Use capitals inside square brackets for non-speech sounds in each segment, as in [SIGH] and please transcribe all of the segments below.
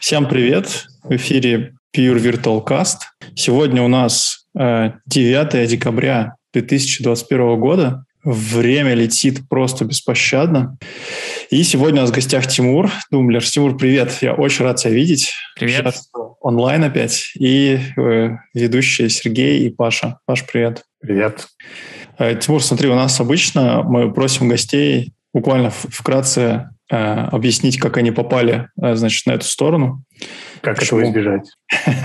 Всем привет! В эфире Pure Virtual Cast. Сегодня у нас 9 э, декабря 2021 года. Время летит просто беспощадно. И сегодня у нас в гостях Тимур Думлер. Тимур, привет! Я очень рад тебя видеть. Привет! Сейчас онлайн опять. И э, ведущие Сергей и Паша. Паш, привет! Привет! Э, Тимур, смотри, у нас обычно мы просим гостей буквально вкратце объяснить, как они попали, э, значит, на эту сторону. Как Почему? этого избежать?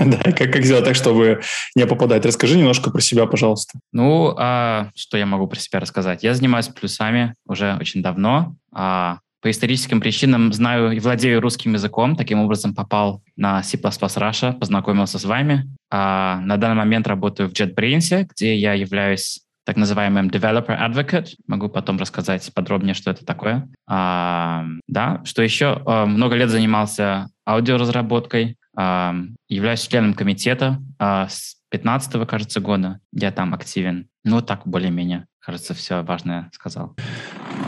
[LAUGHS] да, как, как сделать так, чтобы не попадать. Расскажи немножко про себя, пожалуйста. Ну, а, что я могу про себя рассказать? Я занимаюсь плюсами уже очень давно. А, по историческим причинам знаю и владею русским языком. Таким образом попал на C++ Russia, познакомился с вами. А, на данный момент работаю в JetBrains, где я являюсь так называемым developer advocate. Могу потом рассказать подробнее, что это такое. А, да, что еще? А, много лет занимался аудиоразработкой, а, являюсь членом комитета а, с 15 кажется, года. Я там активен. Ну, так более-менее. Кажется, все важное сказал.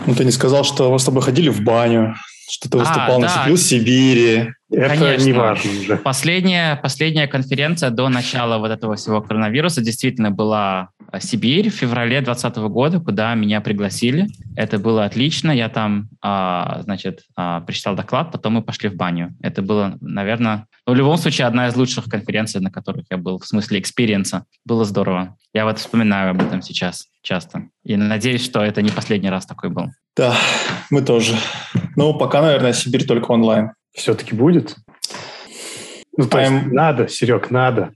Ну, ты не сказал, что мы с тобой ходили в баню, что ты а, выступал а, на да. Сибири. Это Конечно. не важно уже. Последняя, последняя конференция до начала вот этого всего коронавируса действительно была Сибирь в феврале 2020 года, куда меня пригласили. Это было отлично. Я там, а, значит, а, прочитал доклад, потом мы пошли в баню. Это было, наверное, ну, в любом случае одна из лучших конференций, на которых я был, в смысле experience а. Было здорово. Я вот вспоминаю об этом сейчас часто. И надеюсь, что это не последний раз такой был. Да, мы тоже. Ну, пока, наверное, Сибирь только онлайн. Все-таки будет? Ну, то есть надо, Серег, надо.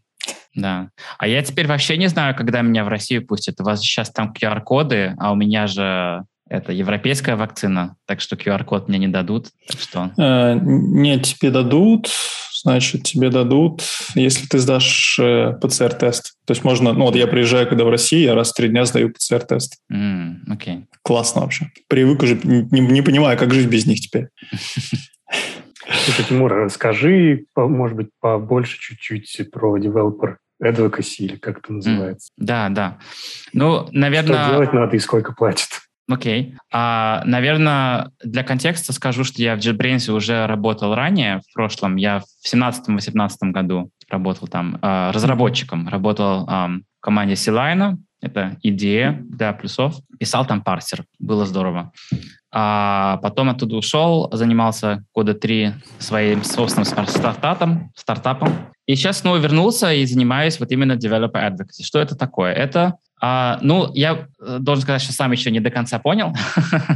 Да. А я теперь вообще не знаю, когда меня в Россию пустят. У вас сейчас там QR-коды, а у меня же это европейская вакцина, так что QR-код мне не дадут. Так что... Э, нет, тебе дадут, значит, тебе дадут, если ты сдашь э, ПЦР-тест. То есть можно, ну вот я приезжаю, когда в России, я раз в три дня сдаю ПЦР-тест. Mm, okay. Классно вообще. Привык уже, не, не понимаю, как жить без них теперь. Слушай, Тимур, расскажи, может быть, побольше чуть-чуть про developer advocacy, или как это называется. Mm, да, да. Ну, наверное... Что делать надо и сколько платят? Окей. Okay. А, наверное, для контекста скажу, что я в JetBrains уже работал ранее, в прошлом. Я в 17-18 году работал там э, разработчиком. Работал э, в команде Силайна, это IDE для плюсов. Писал там парсер. Было здорово. А потом оттуда ушел, занимался года три своим собственным стартапом, стартапом. И сейчас снова вернулся и занимаюсь вот именно developer advocacy. Что это такое? Это, а, ну, я э, должен сказать, что сам еще не до конца понял,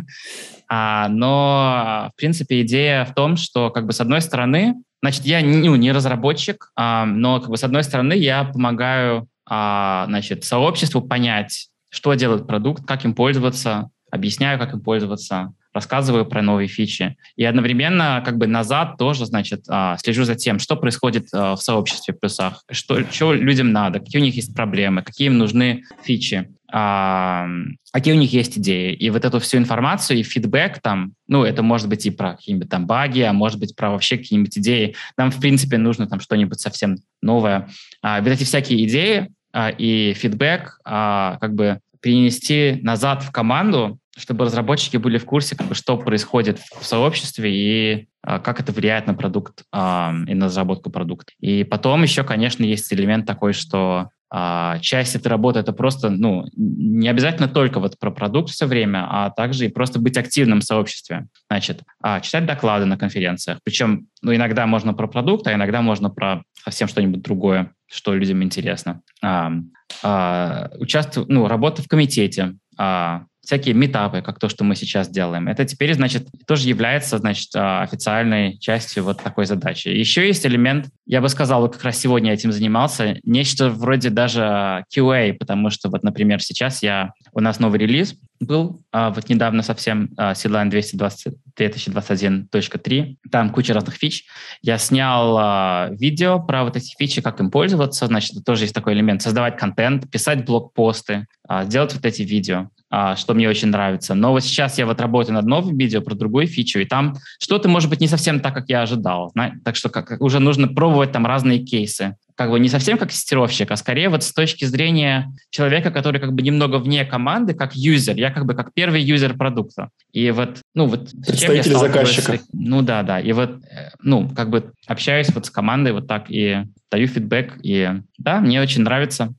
[LAUGHS] а, но, в принципе, идея в том, что, как бы, с одной стороны, значит, я ну, не разработчик, а, но, как бы, с одной стороны, я помогаю, а, значит, сообществу понять, что делает продукт, как им пользоваться, объясняю, как им пользоваться, рассказываю про новые фичи. И одновременно как бы назад тоже, значит, а, слежу за тем, что происходит а, в сообществе в плюсах, что, что людям надо, какие у них есть проблемы, какие им нужны фичи, а, какие у них есть идеи. И вот эту всю информацию и фидбэк там, ну, это может быть и про какие-нибудь там баги, а может быть про вообще какие-нибудь идеи. Нам, в принципе, нужно там что-нибудь совсем новое. Вот эти всякие идеи и фидбэк как бы перенести назад в команду, чтобы разработчики были в курсе, как бы, что происходит в сообществе и а, как это влияет на продукт а, и на разработку продукта. И потом еще, конечно, есть элемент такой, что а, часть этой работы это просто, ну, не обязательно только вот про продукт все время, а также и просто быть активным в сообществе. Значит, а, читать доклады на конференциях. Причем, ну, иногда можно про продукт, а иногда можно про совсем что-нибудь другое, что людям интересно. А, а, участвую, ну, работа в комитете, а, всякие метапы, как то, что мы сейчас делаем. Это теперь, значит, тоже является, значит, а, официальной частью вот такой задачи. Еще есть элемент, я бы сказал, вот как раз сегодня этим занимался, нечто вроде даже QA, потому что вот, например, сейчас я, у нас новый релиз был, а, вот недавно совсем а, Seedline 2021.3, там куча разных фич. Я снял видео про вот эти фичи, как им пользоваться, значит, тоже есть такой элемент, создавать контент, писать блокпосты, делать вот эти видео. А, что мне очень нравится. Но вот сейчас я вот работаю над новым видео про другую фичу, и там что-то может быть не совсем так, как я ожидал. Так что как, уже нужно пробовать там разные кейсы как бы не совсем как тестировщик, а скорее вот с точки зрения человека, который как бы немного вне команды, как юзер. Я как бы как первый юзер продукта. И вот, ну вот... Представитель заказчика. Ну да, да. И вот, э, ну, как бы общаюсь вот с командой вот так и даю фидбэк. И да, мне очень нравится.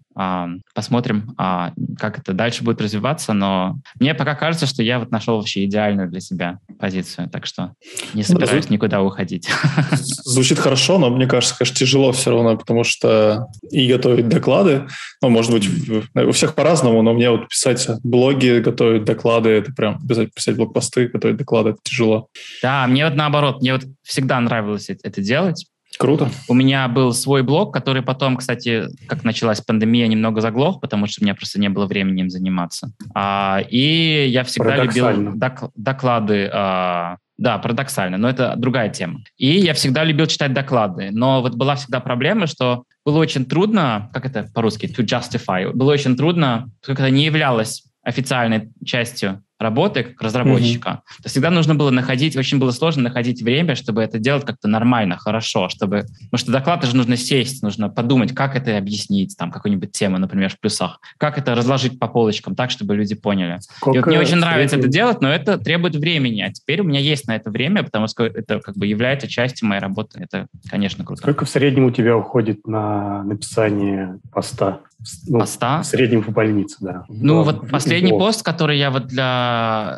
Посмотрим, а, как это дальше будет развиваться, но мне пока кажется, что я вот нашел вообще идеальную для себя позицию, так что не собираюсь Звуч... никуда уходить. [LAUGHS] Звучит хорошо, но мне кажется, конечно, тяжело все равно, потому что и готовить доклады, ну, может быть, у всех по-разному, но мне вот писать блоги, готовить доклады, это прям писать, писать блокпосты, готовить доклады, это тяжело. Да, мне вот наоборот, мне вот всегда нравилось это делать, Круто. У меня был свой блог, который потом, кстати, как началась пандемия, немного заглох, потому что у меня просто не было времени им заниматься. А, и я всегда любил док- доклады. А, да, парадоксально, но это другая тема. И я всегда любил читать доклады, но вот была всегда проблема, что было очень трудно, как это по-русски, to justify, было очень трудно, как это не являлось официальной частью работы как разработчика, mm-hmm. то всегда нужно было находить, очень было сложно находить время, чтобы это делать как-то нормально, хорошо, чтобы, потому что доклад же нужно сесть, нужно подумать, как это объяснить, там, какую-нибудь тему, например, в плюсах, как это разложить по полочкам так, чтобы люди поняли. Сколько и вот мне очень нравится это делать, но это требует времени, а теперь у меня есть на это время, потому что это как бы является частью моей работы, это, конечно, круто. Сколько в среднем у тебя уходит на написание поста? Ну, поста? В среднем по больнице, да. Ну, вот, вот последний пост, который я вот для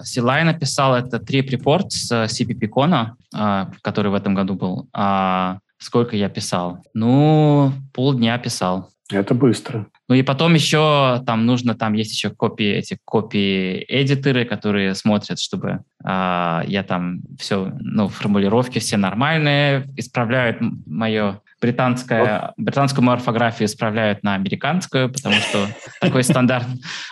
CLI написал, это три репорт с CPP-кона, а, который в этом году был. А сколько я писал? Ну, полдня писал. Это быстро. Ну и потом еще там нужно, там есть еще копии, эти копии-эдиторы, которые смотрят, чтобы а, я там все, ну, формулировки все нормальные, исправляют мое британская, британскую морфографию исправляют на американскую, потому что такой стандарт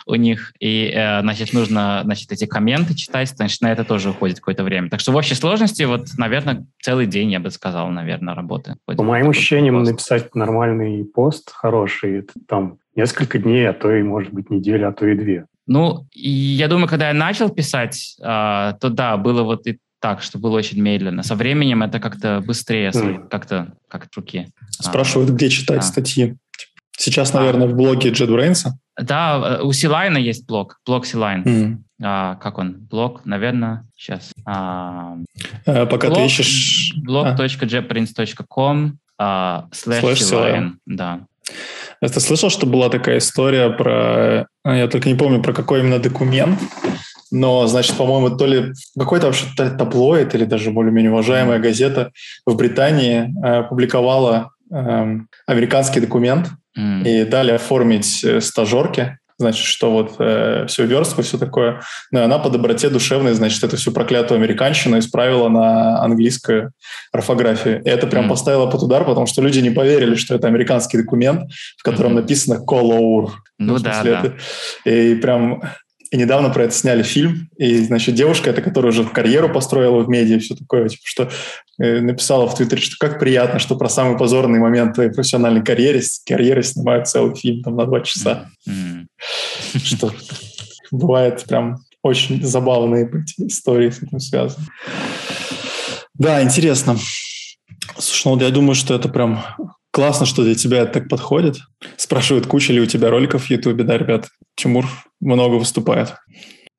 у них. И, э, значит, нужно, значит, эти комменты читать, значит, на это тоже уходит какое-то время. Так что в общей сложности, вот, наверное, целый день, я бы сказал, наверное, работы. По моим ощущениям, написать нормальный пост хороший, это там несколько дней, а то и, может быть, неделя, а то и две. Ну, я думаю, когда я начал писать, а, то да, было вот и так, что было очень медленно. Со временем это как-то быстрее, mm. как-то как от руки. Спрашивают, а, где читать да. статьи. Сейчас, наверное, а, в блоге JetBrains. Да, у Силайна есть блог, блог Силайн. Mm. А, как он? Блог, наверное, сейчас. А, а, пока блог, ты ищешь... blog.jetbrains.com а, slash Силайн, да. Ты слышал, что была такая история про... Я только не помню, про какой именно документ, но, значит, по-моему, то ли какой-то вообще таблоид или даже более-менее уважаемая газета в Британии э, публиковала э, американский документ mm. и дали оформить э, стажерке, значит, что вот э, всю верстку, все такое. Но она по доброте душевной, значит, эту всю проклятую американщину исправила на английскую орфографию. И это прям mm. поставило под удар, потому что люди не поверили, что это американский документ, в котором mm-hmm. написано «color». Ну, ну да, да. Это. И прям и недавно про это сняли фильм, и, значит, девушка, это которая уже карьеру построила в медиа, все такое, типа, что э, написала в Твиттере, что как приятно, что про самый позорный момент твоей профессиональной карьеры, карьеры снимают целый фильм там на два часа. Что бывает прям очень забавные истории с этим связаны. Да, интересно. Слушай, ну я думаю, что это прям Классно, что для тебя это так подходит. Спрашивают, куча ли у тебя роликов в Ютубе, да, ребят? Тимур много выступает.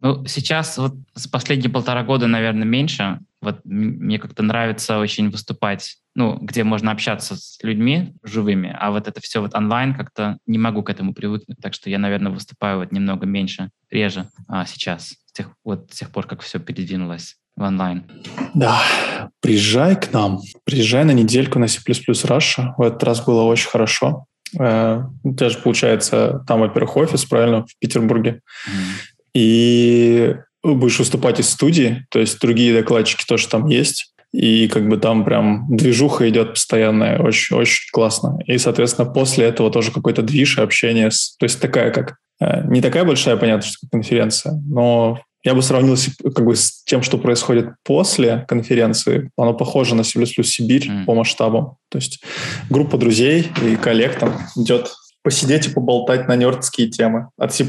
Ну, сейчас вот за последние полтора года, наверное, меньше. Вот мне как-то нравится очень выступать, ну, где можно общаться с людьми живыми, а вот это все вот онлайн как-то не могу к этому привыкнуть, так что я, наверное, выступаю вот немного меньше, реже а сейчас, с тех, вот с тех пор, как все передвинулось в онлайн. Да, приезжай к нам, приезжай на недельку на C++ Russia. В этот раз было очень хорошо. Э, у тебя же, получается, там, во-первых, офис, правильно, в Петербурге. Mm. И будешь выступать из студии, то есть другие докладчики тоже там есть. И как бы там прям движуха идет постоянная, очень, очень классно. И, соответственно, после этого тоже какой-то движ, общение с... То есть такая как... Э, не такая большая, понятно, что конференция, но я бы сравнил как бы, с тем, что происходит после конференции. Оно похоже на C++ Сибирь mm. по масштабам. То есть группа друзей и коллег там идет посидеть и поболтать на нердские темы. От C++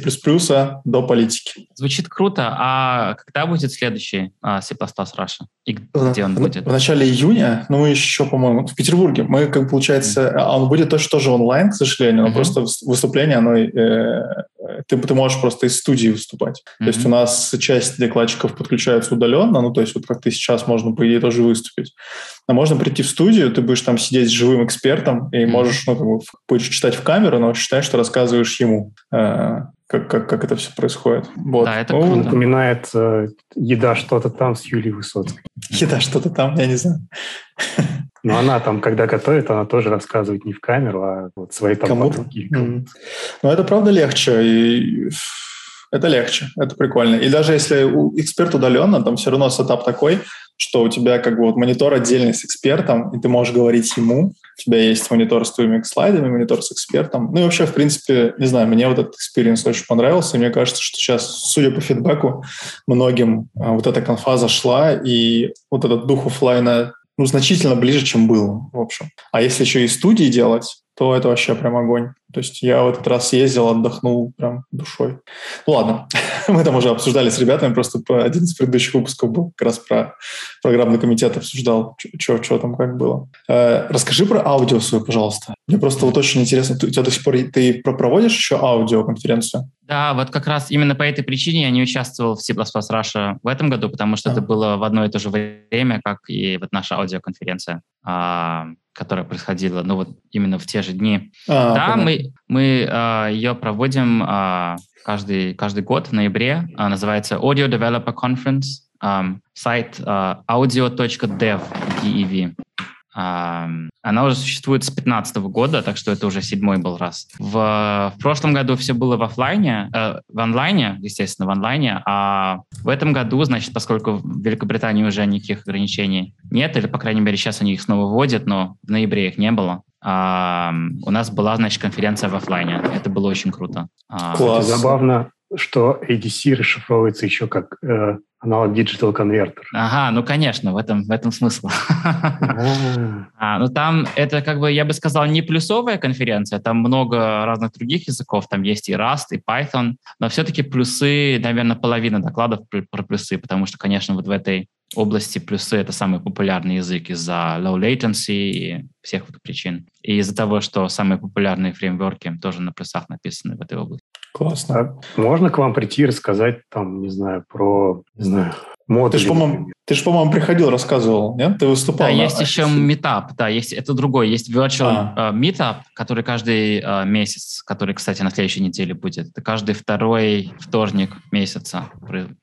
до политики. Звучит круто. А когда будет следующий а, C++ Russia? И где он в, будет? В начале июня, ну, мы еще, по-моему, в Петербурге. Мы, как получается, mm-hmm. он будет тоже, тоже онлайн, к сожалению, но mm-hmm. просто выступление, оно, э, ты, ты можешь просто из студии выступать. Mm-hmm. То есть у нас часть докладчиков подключается удаленно, ну, то есть вот как ты сейчас можно, по идее, тоже выступить. А можно прийти в студию, ты будешь там сидеть с живым экспертом и mm-hmm. можешь, ну, как бы, будешь читать в камеру, но считаешь, что рассказываешь ему. Э, как, как, как это все происходит. Вот. Да, это ну, круто. Напоминает э, «Еда что-то там» с Юлией Высоцкой. «Еда что-то там», я не знаю. Но она там, когда готовит, она тоже рассказывает не в камеру, а вот свои там Кому? подруги. Mm-hmm. Ну, это правда легче. И это легче, это прикольно. И даже если у эксперт удаленно, там все равно setup такой, что у тебя как бы вот монитор отдельный с экспертом, и ты можешь говорить ему, у тебя есть монитор с твоими слайдами, монитор с экспертом. Ну и вообще, в принципе, не знаю, мне вот этот experience очень понравился, и мне кажется, что сейчас, судя по feedback у, многим а, вот эта конфа зашла, и вот этот дух офлайна ну, значительно ближе, чем был, в общем. А если еще и студии делать, то это вообще прям огонь. То есть я в этот раз ездил, отдохнул прям душой. Ну ладно, [LAUGHS] мы там уже обсуждали с ребятами, просто по один из предыдущих выпусков был как раз про программный комитет обсуждал, что там как было. Э, расскажи про аудио свою, пожалуйста. Мне просто вот очень интересно, ты, у тебя до сих пор ты проводишь еще аудиоконференцию? Да, вот как раз именно по этой причине я не участвовал в C++ Russia в этом году, потому что а. это было в одно и то же время, как и вот наша аудиоконференция. А, которая происходила, ну вот именно в те же дни. А, да, понятно. мы, мы а, ее проводим а, каждый, каждый год в ноябре. А, называется Audio Developer Conference. А, сайт а, audio.dev, DEV. Она уже существует с 2015 года, так что это уже седьмой был раз. В, в прошлом году все было в офлайне, э, в онлайне, естественно, в онлайне, а в этом году, значит, поскольку в Великобритании уже никаких ограничений нет, или, по крайней мере, сейчас они их снова вводят, но в ноябре их не было, а, у нас была, значит, конференция в офлайне. Это было очень круто. А, Класс. Это забавно, что ADC расшифровывается еще как э, аналог Digital Converter. Ага, ну конечно, в этом, в этом смысл. [LAUGHS] а, ну там это как бы, я бы сказал, не плюсовая конференция, там много разных других языков, там есть и Rust, и Python, но все-таки плюсы, наверное, половина докладов про плюсы, потому что, конечно, вот в этой области плюсы — это самый популярный язык из-за low latency и всех вот причин. И из-за того, что самые популярные фреймворки тоже на плюсах написаны в этой области. Классно. А можно к вам прийти и рассказать, там, не знаю, про, не знаю, модули? Ты же, по-моему, ты же, по-моему, приходил, рассказывал, нет? Ты выступал. Да, на... есть еще Meetup, да, есть, это другой. Есть Virtual а. uh, Meetup, который каждый uh, месяц, который, кстати, на следующей неделе будет. Это каждый второй вторник месяца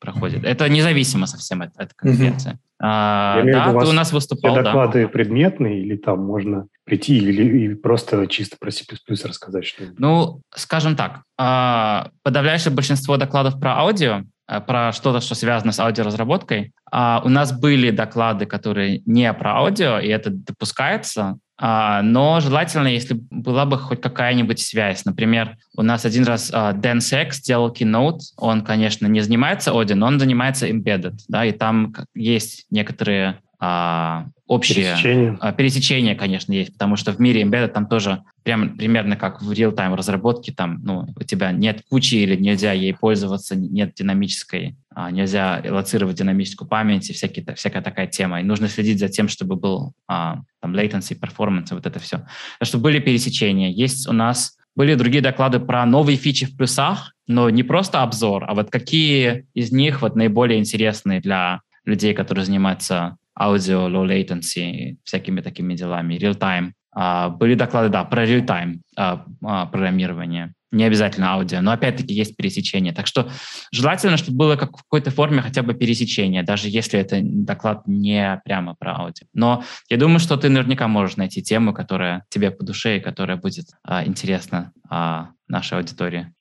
проходит. Это независимо совсем от, от конференции. Mm-hmm. А, да, виду, ты у нас выступал, все доклады да. предметные или там можно прийти или, или просто чисто про C++ рассказать что-нибудь? Ну, скажем так, а, подавляющее большинство докладов про аудио, про что-то, что связано с аудиоразработкой, а, у нас были доклады, которые не про аудио, и это допускается, а, но желательно, если была бы хоть какая-нибудь связь. Например, у нас один раз а, Дэн Секс делал keynote, он, конечно, не занимается аудио, но он занимается embedded, да, и там есть некоторые а, общие пересечения. А, пересечения, конечно, есть, потому что в мире embedded там тоже прям примерно как в real-time разработке, там, ну, у тебя нет кучи или нельзя ей пользоваться, нет динамической, а, нельзя лоцировать динамическую память и всякие, всякая такая тема. И нужно следить за тем, чтобы был а, там latency, performance, вот это все. Так что были пересечения. Есть у нас были другие доклады про новые фичи в плюсах, но не просто обзор, а вот какие из них вот наиболее интересные для людей, которые занимаются аудио, low latency, всякими такими делами, real-time. А, были доклады, да, про real-time а, а, программирование. Не обязательно аудио, но опять-таки есть пересечение. Так что желательно, чтобы было как в какой-то форме хотя бы пересечение, даже если это доклад не прямо про аудио. Но я думаю, что ты наверняка можешь найти тему, которая тебе по душе и которая будет а, интересна а, нашей аудитории.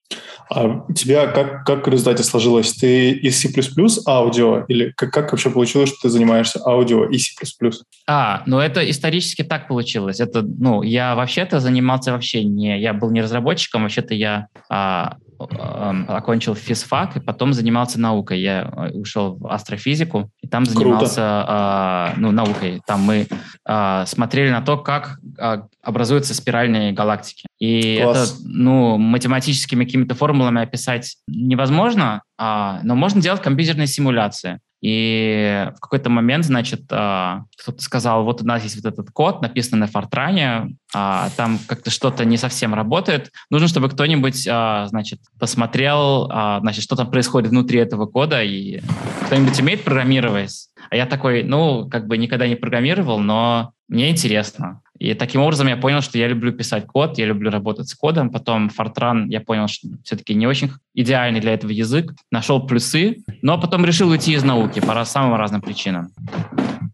А у тебя как, как результате сложилось? Ты из C++ аудио или как, как вообще получилось, что ты занимаешься аудио и C++? А, ну это исторически так получилось. Это, ну, я вообще-то занимался вообще не... Я был не разработчиком, вообще-то я а, окончил физфак и потом занимался наукой. Я э, ушел в астрофизику и там занимался э, ну, наукой. Там мы э, смотрели на то, как э, образуются спиральные галактики. И Класс. это, ну, математическими какими-то формулами описать невозможно, а, но можно делать компьютерные симуляции. И в какой-то момент, значит, а, кто-то сказал, вот у нас есть вот этот код, написанный на Фортране, а, там как-то что-то не совсем работает. Нужно, чтобы кто-нибудь, а, значит, посмотрел, значит, что там происходит внутри этого кода, и кто-нибудь умеет программировать? А я такой, ну, как бы никогда не программировал, но мне интересно. И таким образом я понял, что я люблю писать код, я люблю работать с кодом. Потом Fortran я понял, что все-таки не очень идеальный для этого язык. Нашел плюсы, но потом решил уйти из науки по самым разным причинам.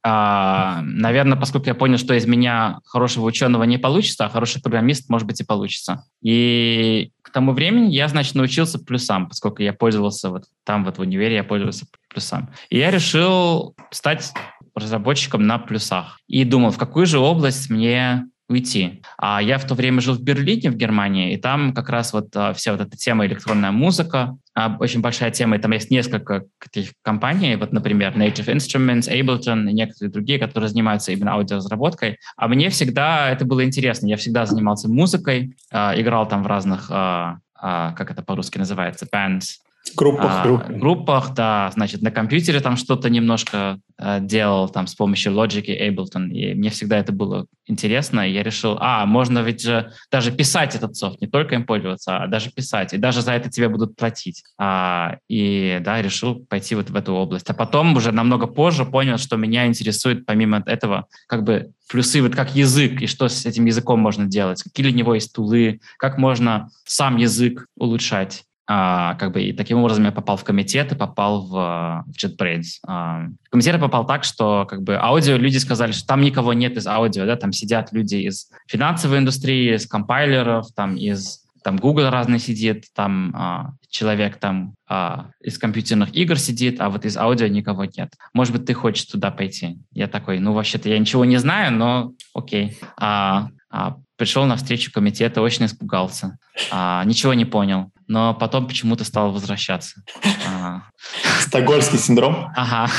А, наверное, поскольку я понял, что из меня хорошего ученого не получится, а хороший программист, может быть, и получится. И к тому времени я, значит, научился плюсам, поскольку я пользовался вот там вот в универе, я пользовался плюсам. И я решил стать разработчиком на плюсах. И думал, в какую же область мне уйти. А я в то время жил в Берлине, в Германии, и там как раз вот а, вся вот эта тема электронная музыка, а, очень большая тема, и там есть несколько таких компаний, вот, например, Native Instruments, Ableton и некоторые другие, которые занимаются именно аудиоразработкой. А мне всегда это было интересно, я всегда занимался музыкой, а, играл там в разных, а, а, как это по-русски называется, bands, Группах, а, группах. группах, да, значит, на компьютере там что-то немножко а, делал там с помощью Logic и Ableton, и мне всегда это было интересно, и я решил, а, можно ведь же даже писать этот софт, не только им пользоваться, а даже писать, и даже за это тебе будут платить. А, и, да, решил пойти вот в эту область. А потом уже намного позже понял, что меня интересует помимо этого как бы плюсы вот как язык, и что с этим языком можно делать, какие для него есть тулы, как можно сам язык улучшать. А, как бы и таким образом я попал в комитет и попал в, в JetBrains. А, в комитет я попал так, что как бы аудио, люди сказали, что там никого нет из аудио, да, там сидят люди из финансовой индустрии, из компайлеров, там из там Google разный сидит, там а, человек там а, из компьютерных игр сидит, а вот из аудио никого нет. Может быть, ты хочешь туда пойти? Я такой, ну, вообще-то я ничего не знаю, но окей. А, а, пришел на встречу комитета, очень испугался, а, ничего не понял но потом почему-то стал возвращаться. А. [LAUGHS] Стокгольмский синдром? Ага.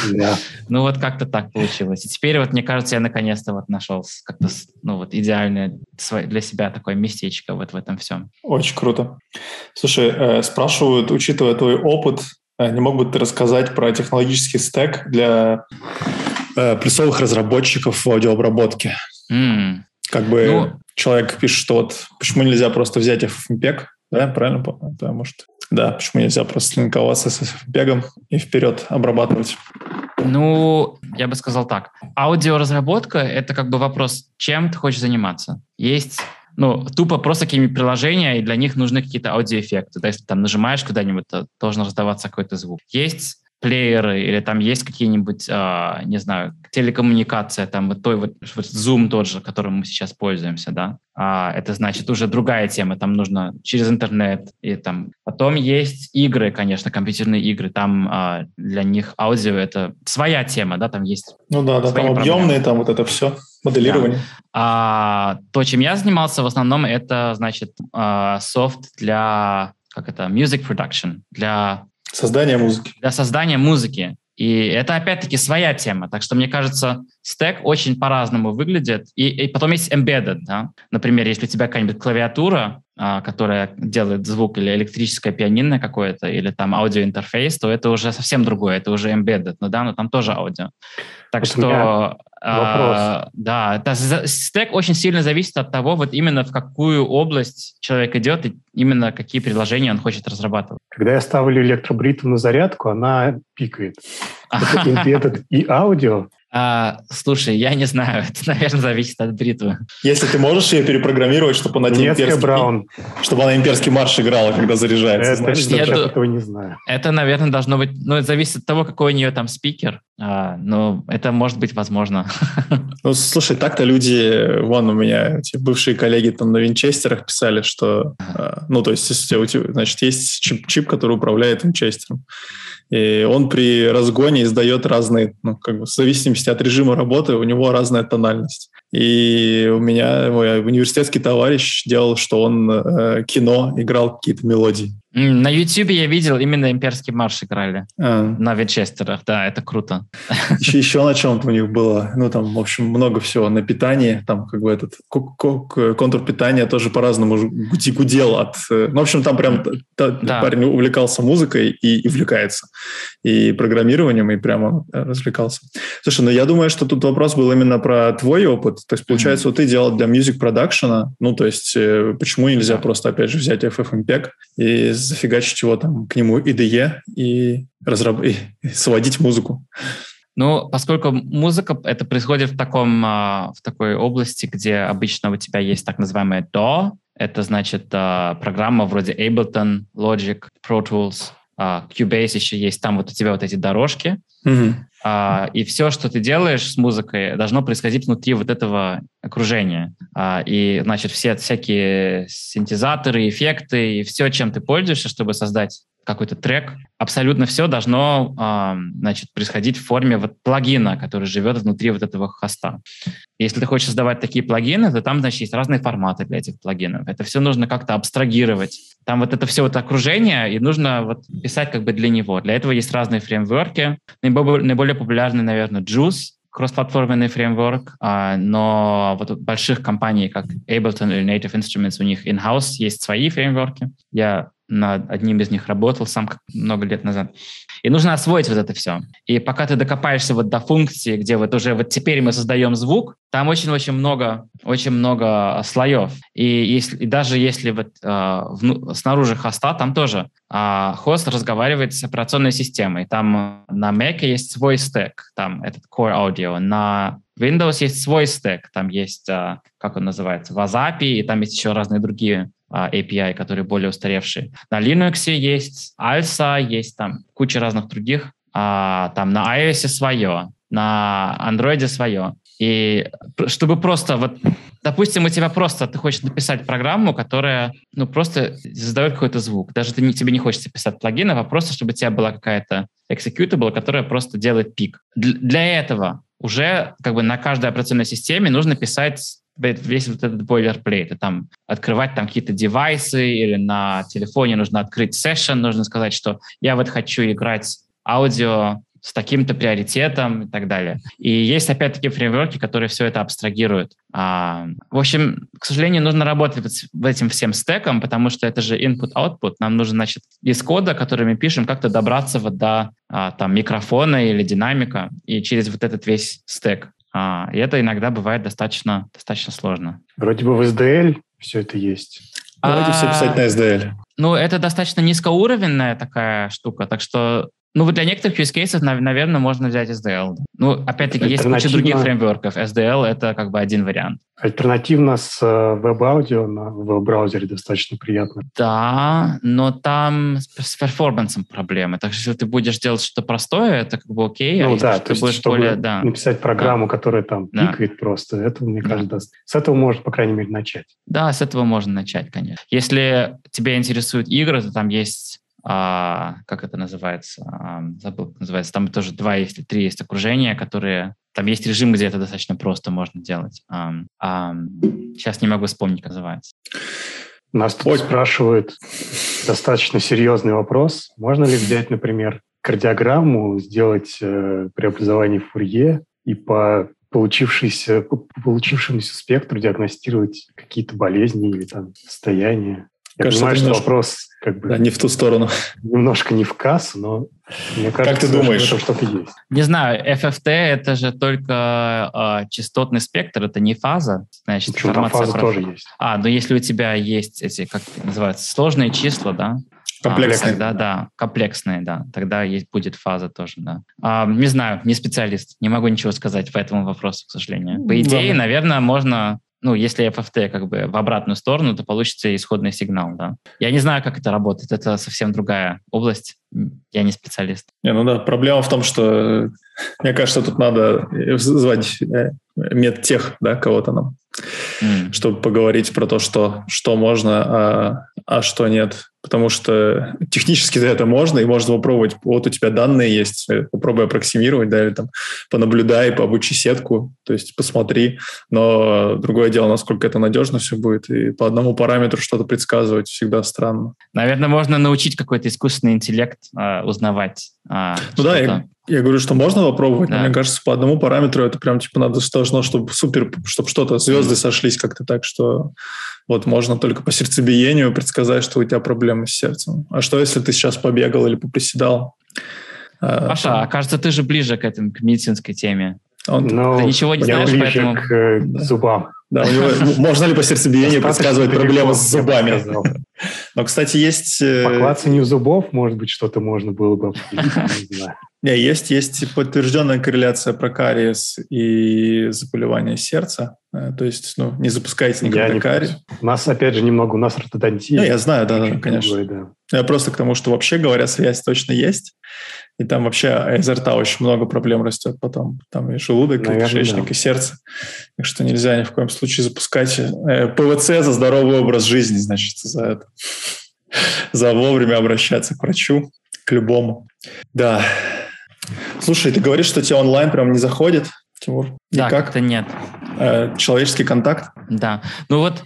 Ну вот как-то так получилось. И теперь вот, мне кажется, я наконец-то вот нашел как-то, ну вот идеальное для себя такое местечко вот в этом всем. Очень круто. Слушай, э, спрашивают, учитывая твой опыт, э, не мог бы ты рассказать про технологический стек для э, плюсовых разработчиков в аудиообработке? Как бы ну, человек пишет, что вот почему нельзя просто взять FFmpeg, да, правильно помню? Потому что, да, почему нельзя просто линковаться с бегом и вперед обрабатывать? Ну, я бы сказал так. Аудиоразработка — это как бы вопрос, чем ты хочешь заниматься. Есть ну, тупо просто какие-нибудь приложения, и для них нужны какие-то аудиоэффекты. Да, если там нажимаешь куда-нибудь, то должен раздаваться какой-то звук. Есть плееры, или там есть какие-нибудь, а, не знаю, телекоммуникация, там вот той вот, вот Zoom тот же, которым мы сейчас пользуемся, да, а, это значит уже другая тема, там нужно через интернет, и там потом есть игры, конечно, компьютерные игры, там а, для них аудио это своя тема, да, там есть. Ну да, да, там проблемы. объемные, там вот это все моделирование. Да. А, то, чем я занимался в основном, это значит а, софт для как это music production для Создание музыки. Для создания музыки. И это опять-таки своя тема. Так что мне кажется, стек очень по-разному выглядит. И, и потом есть embedded. Да? Например, если у тебя какая-нибудь клавиатура, а, которая делает звук или электрическое пианино какое-то, или там аудиоинтерфейс, то это уже совсем другое. Это уже embedded. Ну, да, но там тоже аудио. Так вот что Вопрос. А, да, это, стек очень сильно зависит от того, вот именно в какую область человек идет и именно какие приложения он хочет разрабатывать. Когда я ставлю электробритву на зарядку, она пикает. [LAUGHS] Это этот и аудио, а, слушай, я не знаю, [LAUGHS] это, наверное, зависит от бритвы. Если ты можешь ее перепрограммировать, чтобы она имперский, Браун. чтобы она имперский марш играла, когда заряжается. Это, значит, я этого не знаю. Это, наверное, должно быть, ну, это зависит от того, какой у нее там спикер, а, но это может быть возможно. [LAUGHS] Ну, слушай, так-то люди, вон у меня эти бывшие коллеги там на винчестерах писали, что, а, ну, то есть, если у тебя, значит, есть чип, чип который управляет винчестером, и он при разгоне издает разные, ну, как бы в зависимости от режима работы, у него разная тональность. И у меня мой университетский товарищ делал, что он э, кино играл какие-то мелодии. На YouTube я видел, именно имперский марш играли. А. На винчестерах, да, это круто. Еще, еще на чем-то у них было, ну там, в общем, много всего. На питании, там как бы этот контур питания тоже по-разному гудел от... Э, ну, в общем, там прям да. парень увлекался музыкой и, и увлекается. И программированием, и прямо э, развлекался. Слушай, ну я думаю, что тут вопрос был именно про твой опыт. То есть, получается, mm-hmm. вот ты делал для music production, ну, то есть, э, почему нельзя просто, опять же, взять FFmpeg и зафигачить его там к нему IDE и, разраб... и сводить музыку. Ну, поскольку музыка это происходит в таком а, в такой области, где обычно у тебя есть так называемое DAW, это значит а, программа вроде Ableton, Logic, Pro Tools, а, Cubase еще есть, там вот у тебя вот эти дорожки, mm-hmm. А, и все, что ты делаешь с музыкой, должно происходить внутри вот этого окружения. А, и, значит, все всякие синтезаторы, эффекты и все, чем ты пользуешься, чтобы создать какой-то трек, абсолютно все должно э, значит, происходить в форме вот плагина, который живет внутри вот этого хоста. Если ты хочешь создавать такие плагины, то там, значит, есть разные форматы для этих плагинов. Это все нужно как-то абстрагировать. Там вот это все вот окружение, и нужно вот писать как бы для него. Для этого есть разные фреймворки. Наиболее, наиболее популярный, наверное, Juice, кроссплатформенный фреймворк, а, но вот у больших компаний, как Ableton или Native Instruments, у них in-house есть свои фреймворки. Я над одним из них работал сам много лет назад. И нужно освоить вот это все. И пока ты докопаешься вот до функции, где вот уже вот теперь мы создаем звук, там очень-очень много, очень много слоев. И, если, и даже если вот э, вну, снаружи хоста, там тоже э, хост разговаривает с операционной системой. Там на Mac есть свой стек, там этот Core Audio. На Windows есть свой стек, там есть, э, как он называется, WhatsApp, и там есть еще разные другие API, которые более устаревшие. На Linux есть ALSA, есть там куча разных других. А, там на iOS свое, на Android свое. И чтобы просто вот, допустим, у тебя просто, ты хочешь написать программу, которая, ну, просто задает какой-то звук. Даже ты, не, тебе не хочется писать плагинов, а просто, чтобы у тебя была какая-то executable, которая просто делает пик. Для этого уже как бы на каждой операционной системе нужно писать весь вот этот и там открывать там какие-то девайсы или на телефоне нужно открыть сессион, нужно сказать, что я вот хочу играть аудио с таким-то приоритетом и так далее. И есть опять-таки фреймворки, которые все это абстрагируют. А, в общем, к сожалению, нужно работать в этим всем стеком, потому что это же input-output. Нам нужно, значит, из кода, который мы пишем, как-то добраться вот до а, там микрофона или динамика и через вот этот весь стек. А, и это иногда бывает достаточно, достаточно сложно. Вроде бы в SDL все это есть. Давайте а, все писать на SDL. Ну, это достаточно низкоуровневая такая штука, так что ну, вот для некоторых use cases, наверное, можно взять SDL. Ну, опять-таки, есть куча других фреймворков. SDL — это как бы один вариант. Альтернативно с э, веб-аудио на веб-браузере достаточно приятно. Да, но там с перформансом проблемы. Так что если ты будешь делать что-то простое, это как бы окей. А ну а да, то есть, чтобы более, да. написать программу, да. которая там да. пикает просто, это, мне кажется, да. с этого можно, по крайней мере, начать. Да, с этого можно начать, конечно. Если тебя интересуют игры, то там есть а, как это называется, а, забыл, как называется, там тоже два или три есть окружения, которые, там есть режим, где это достаточно просто можно делать. А, а, сейчас не могу вспомнить, как называется. Нас тут спрашивают достаточно серьезный вопрос. Можно ли взять, например, кардиограмму, сделать э, преобразование Фурье и по получившейся, по получившемуся спектру диагностировать какие-то болезни или там состояния? Я Кажется, понимаю, что немножко, вопрос как бы... Да, не в ту сторону. Немножко не в кассу, но мне кажется, как ты думаешь? что что-то есть. Не знаю, FFT — это же только э, частотный спектр, это не фаза. Значит, Почему там фаза про... тоже есть? А, ну если у тебя есть эти, как называются, сложные числа, да? Комплексные. А, тогда, да, комплексные, да. Тогда есть, будет фаза тоже, да. А, не знаю, не специалист, не могу ничего сказать по этому вопросу, к сожалению. По идее, да. наверное, можно ну, если FFT как бы в обратную сторону, то получится исходный сигнал, да. Я не знаю, как это работает, это совсем другая область, я не специалист. Не, ну да, проблема в том, что мне кажется, тут надо звать э, медтех, да, кого-то нам, mm. чтобы поговорить про то, что, что можно, а, а что нет. Потому что технически это можно, и можно попробовать. Вот у тебя данные есть, э, попробуй аппроксимировать, да, или там понаблюдай, пообучи сетку, то есть посмотри. Но другое дело, насколько это надежно все будет, и по одному параметру что-то предсказывать всегда странно. Наверное, можно научить какой-то искусственный интеллект э, узнавать. Э, ну да, я, говорю, что можно попробовать, да. но мне кажется, по одному параметру это прям типа надо должно, чтобы супер, чтобы что-то, звезды сошлись как-то так, что вот можно только по сердцебиению предсказать, что у тебя проблемы с сердцем. А что, если ты сейчас побегал или поприседал? А, Паша, а кажется, ты же ближе к этому, к медицинской теме. Он, ну, ты ничего не знаешь, поэтому... к э, да. зубам. Да, у него, можно ли по сердцебиению предсказывать проблемы с зубами? [LAUGHS] Но, кстати, есть... Э, по клацанию зубов, может быть, что-то можно было бы обсудить, не знаю. Не, есть, есть подтвержденная корреляция про кариес и заболевание сердца. Э, то есть, ну, не запускайте никогда кариес. У нас, опять же, немного, у нас ортодонтия. Ну, я знаю, да, да конечно. Другой, да. Я просто к тому, что вообще говоря, связь точно есть. И там вообще изо рта очень много проблем растет потом. Там и желудок, Наверное, и кишечник, да. и сердце. Так что нельзя ни в коем случае запускать э, ПВЦ за здоровый образ жизни, значит, за это. За вовремя обращаться к врачу, к любому. Да, Слушай, ты говоришь, что тебе онлайн прям не заходит, Тимур? Да, как-то нет. Э, человеческий контакт? Да. Ну вот,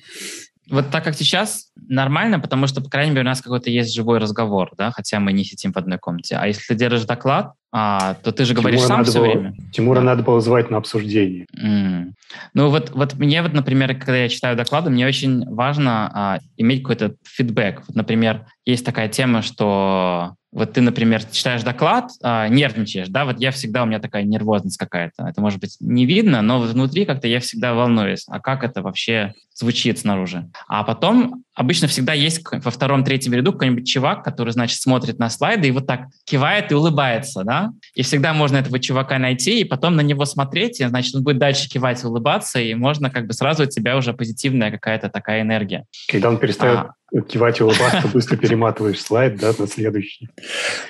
вот так как сейчас нормально, потому что, по крайней мере, у нас какой-то есть живой разговор, да, хотя мы не сидим в одной комнате. А если ты держишь доклад, а, то ты же говоришь Тимура сам все было, время. Тимура да. надо было звать на обсуждение. Mm. Ну вот, вот мне вот, например, когда я читаю доклады, мне очень важно а, иметь какой-то фидбэк. Вот, например, есть такая тема, что вот ты, например, читаешь доклад, а, нервничаешь, да, вот я всегда, у меня такая нервозность какая-то. Это, может быть, не видно, но внутри как-то я всегда волнуюсь. А как это вообще звучит снаружи? А потом обычно всегда есть во втором-третьем ряду какой-нибудь чувак, который, значит, смотрит на слайды и вот так кивает и улыбается, да? И всегда можно этого чувака найти и потом на него смотреть, и, значит, он будет дальше кивать и улыбаться, и можно как бы сразу от тебя уже позитивная какая-то такая энергия. Когда он перестает а, кивать и улыбаться, быстро перематываешь слайд да, на следующий.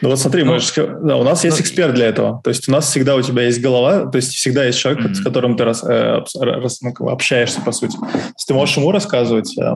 Ну вот смотри, ну, да, у нас есть ну, эксперт для этого. То есть у нас всегда у тебя есть голова, то есть всегда есть человек, mm-hmm. с которым ты э, рас, ну, общаешься, по сути. Если ты можешь ему рассказывать, а,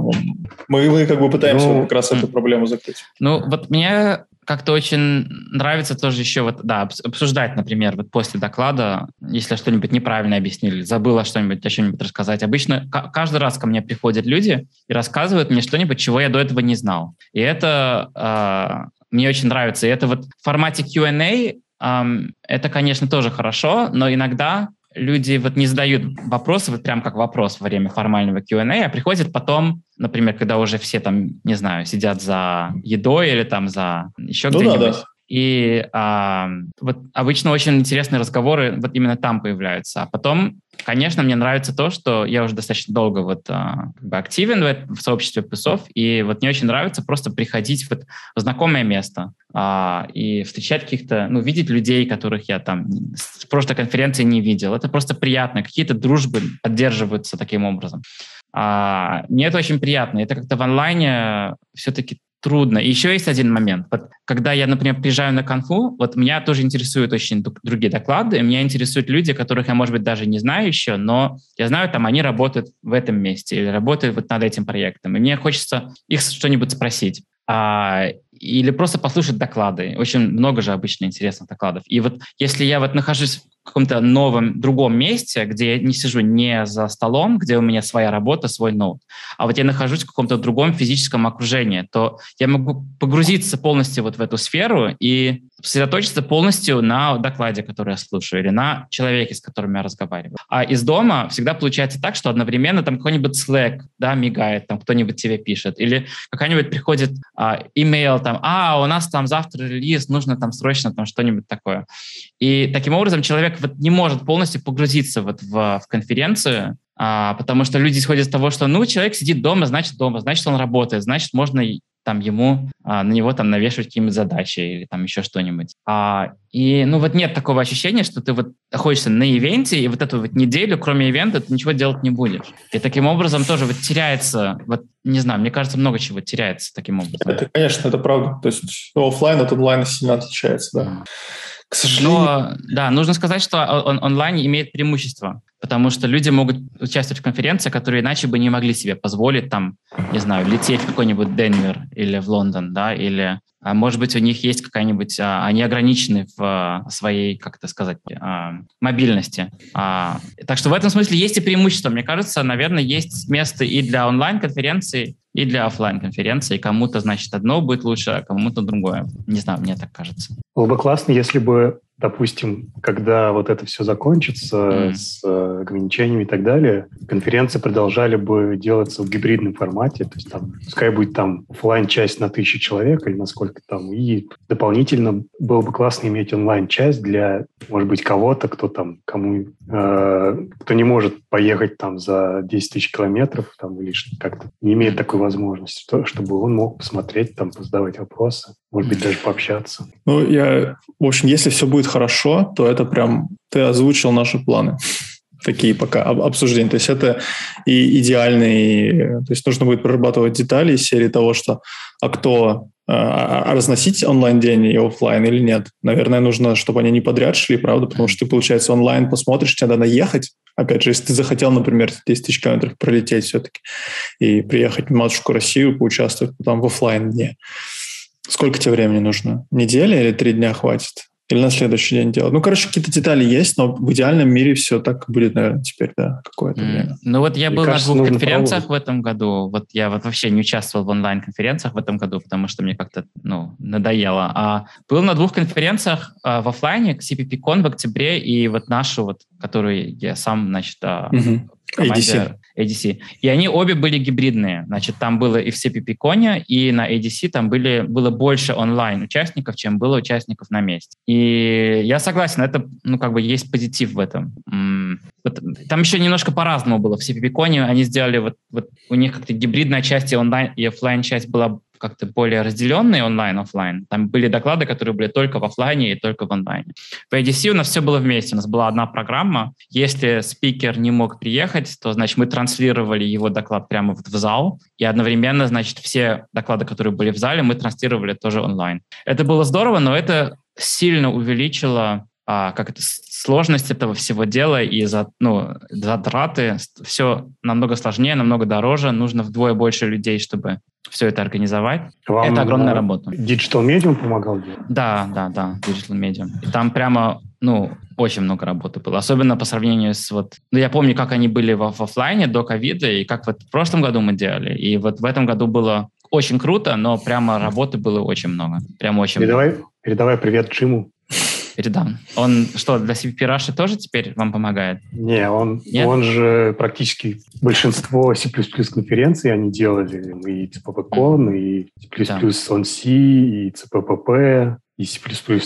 мы, мы как бы пытаемся ну, как раз эту проблему закрыть. Ну вот мне как-то очень нравится тоже еще вот, да, обсуждать, например, вот после доклада, если что-нибудь неправильно объяснили, забыла что-нибудь, о чем-нибудь рассказать. Обычно каждый раз ко мне приходят люди и рассказывают мне что-нибудь, чего я до этого не знал. И это э, мне очень нравится. И это вот в формате Q&A э, это, конечно, тоже хорошо, но иногда люди вот не задают вопросы, вот прям как вопрос во время формального Q&A, а приходят потом, например, когда уже все там, не знаю, сидят за едой или там за еще ну где-нибудь. Да, да. И а, вот обычно очень интересные разговоры вот именно там появляются. А потом, конечно, мне нравится то, что я уже достаточно долго вот а, как бы активен в, в сообществе плюсов, и вот мне очень нравится просто приходить вот в знакомое место а, и встречать каких-то, ну, видеть людей, которых я там с прошлой конференции не видел. Это просто приятно. Какие-то дружбы поддерживаются таким образом. А, мне это очень приятно. Это как-то в онлайне все-таки трудно. И еще есть один момент. Вот, когда я, например, приезжаю на конфу, вот меня тоже интересуют очень другие доклады, меня интересуют люди, которых я, может быть, даже не знаю еще, но я знаю, там, они работают в этом месте или работают вот над этим проектом. И мне хочется их что-нибудь спросить. А, или просто послушать доклады. Очень много же обычно интересных докладов. И вот если я вот нахожусь каком-то новом, другом месте, где я не сижу не за столом, где у меня своя работа, свой ноут, а вот я нахожусь в каком-то другом физическом окружении, то я могу погрузиться полностью вот в эту сферу и сосредоточиться полностью на докладе, который я слушаю, или на человеке, с которым я разговариваю. А из дома всегда получается так, что одновременно там какой-нибудь Slack, да, мигает, там кто-нибудь тебе пишет, или какая-нибудь приходит а, имейл, там, а, у нас там завтра релиз, нужно там срочно там что-нибудь такое. И таким образом человек вот не может полностью погрузиться вот в, в конференцию, а, потому что люди исходят из того, что, ну, человек сидит дома, значит, дома, значит, он работает, значит, можно там ему, а, на него там навешивать какие-нибудь задачи или там еще что-нибудь. А, и, ну, вот нет такого ощущения, что ты вот находишься на ивенте, и вот эту вот неделю, кроме ивента, ты ничего делать не будешь. И таким образом тоже вот теряется, вот, не знаю, мне кажется, много чего теряется таким образом. Это, конечно, это правда. То есть офлайн от онлайна сильно отличается, да. К сожалению. Но, да, нужно сказать, что он, онлайн имеет преимущество, потому что люди могут участвовать в конференции, которые иначе бы не могли себе позволить там, не знаю, лететь в какой-нибудь Денвер или в Лондон, да, или а может быть, у них есть какая-нибудь, а, они ограничены в а, своей, как это сказать, а, мобильности. А, так что в этом смысле есть и преимущества. Мне кажется, наверное, есть место и для онлайн-конференций, и для офлайн конференции. Кому-то, значит, одно будет лучше, а кому-то другое. Не знаю, мне так кажется. Было бы классно, если бы допустим, когда вот это все закончится mm. с э, ограничениями и так далее, конференции продолжали бы делаться в гибридном формате, то есть там, пускай будет там офлайн часть на тысячу человек или насколько там, и дополнительно было бы классно иметь онлайн-часть для, может быть, кого-то, кто там, кому, э, кто не может поехать там за 10 тысяч километров там или как-то не имеет такой возможности, чтобы он мог посмотреть, там, задавать вопросы, может быть, даже пообщаться. Ну, я, в общем, если все будет хорошо, то это прям ты озвучил наши планы такие пока обсуждения. То есть это и идеальный... То есть нужно будет прорабатывать детали из серии того, что а кто а, а разносить онлайн-день и офлайн или нет. Наверное, нужно, чтобы они не подряд шли, правда, потому что ты, получается, онлайн посмотришь, тебе надо ехать. Опять же, если ты захотел, например, 10 тысяч километров пролететь все-таки и приехать в матушку Россию, поучаствовать потом в офлайн дне. Сколько тебе времени нужно? Неделя или три дня хватит? Или на следующий день делать. Ну, короче, какие-то детали есть, но в идеальном мире все так будет, наверное, теперь, да, какое-то mm. время. Ну, вот я Мне был кажется, на двух конференциях в этом году. Вот я вот вообще не участвовал в онлайн-конференциях в этом году, потому что мне как-то, ну, надоело. А был на двух конференциях а, в офлайне, CPP-кон в октябре и вот нашу вот, которую я сам, значит, а, mm-hmm. ADC. ADC. И они обе были гибридные. Значит, там было и в CPP-коне, и на ADC там были, было больше онлайн участников, чем было участников на месте. И я согласен, это, ну, как бы есть позитив в этом. Там еще немножко по-разному было. В CPP-коне они сделали, вот, вот у них как-то гибридная часть и онлайн, и офлайн часть была как-то более разделенные онлайн-офлайн. Там были доклады, которые были только в офлайне и только в онлайне. В ADC у нас все было вместе. У нас была одна программа. Если спикер не мог приехать, то, значит, мы транслировали его доклад прямо в зал, и одновременно, значит, все доклады, которые были в зале, мы транслировали тоже онлайн. Это было здорово, но это сильно увеличило а, как это, сложность этого всего дела и за, ну, затраты, все намного сложнее, намного дороже, нужно вдвое больше людей, чтобы все это организовать. Вам это огромная работа. Digital Medium помогал делать? Да, да, да, Digital Medium. И там прямо, ну, очень много работы было, особенно по сравнению с вот... Ну, я помню, как они были в, в офлайне до ковида, и как вот в прошлом году мы делали, и вот в этом году было очень круто, но прямо работы было очень много. Прям очень передавай, много. Передавай привет Джиму передам. Он что, для CPP Russia тоже теперь вам помогает? Не, он, Нет? он же практически большинство C++ конференций они делали. И CPP-Con, и C++ да. on C, и CPPP, и C++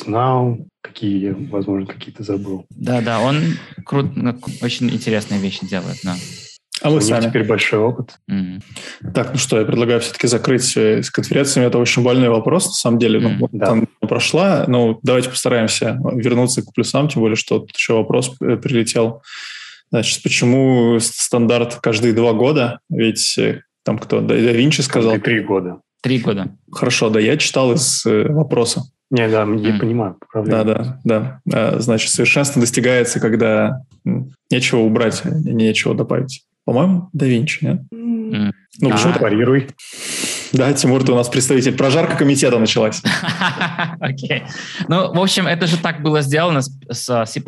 Now. Какие, возможно, какие-то забыл. Да-да, он крут, очень интересные вещи делает, да. А мы сами. теперь большой опыт. Mm-hmm. Так, ну что, я предлагаю все-таки закрыть э, с конференциями. Это очень больной вопрос, на самом деле. Mm-hmm. Ну, да. Там прошла. Ну, давайте постараемся вернуться к плюсам, тем более, что тут еще вопрос э, прилетел. Значит, почему стандарт каждые два года? Ведь э, там кто? Да, да Винчи сказал. Три года. Три года. Хорошо, да, я читал из вопроса. Не, да, я mm. понимаю. Проблема. Да, да, да. Значит, совершенство достигается, когда нечего убрать, нечего добавить. По-моему, да Винчи, нет? Mm. Ну, почему то парируй. Да, Тимур, ты у нас представитель. Прожарка комитета началась. [LAUGHS] Окей. Ну, в общем, это же так было сделано с C++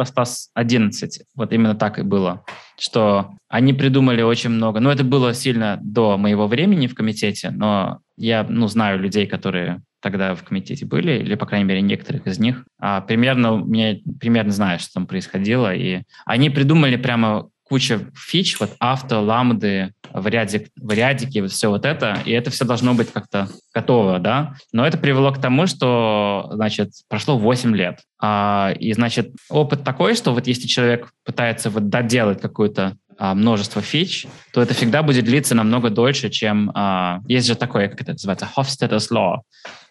11. Вот именно так и было. Что они придумали очень много. Ну, это было сильно до моего времени в комитете, но я, ну, знаю людей, которые тогда в комитете были, или, по крайней мере, некоторых из них. А, примерно, мне примерно знаю, что там происходило. И они придумали прямо куча фич, вот авто, ламды, в, ряде, в рядике, вот все вот это, и это все должно быть как-то готово, да. Но это привело к тому, что, значит, прошло 8 лет. А, и, значит, опыт такой, что вот если человек пытается вот доделать какую-то а, множество фич, то это всегда будет длиться намного дольше, чем... А, есть же такое, как это называется, Hofstadter's Law,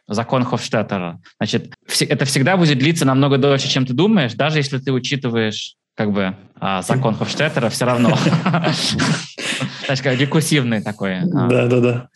закон Хофштеттера. Значит, это всегда будет длиться намного дольше, чем ты думаешь, даже если ты учитываешь как бы а, закон Хофштеттера все равно. [LAUGHS] Как рекурсивный такой. Да, да, да.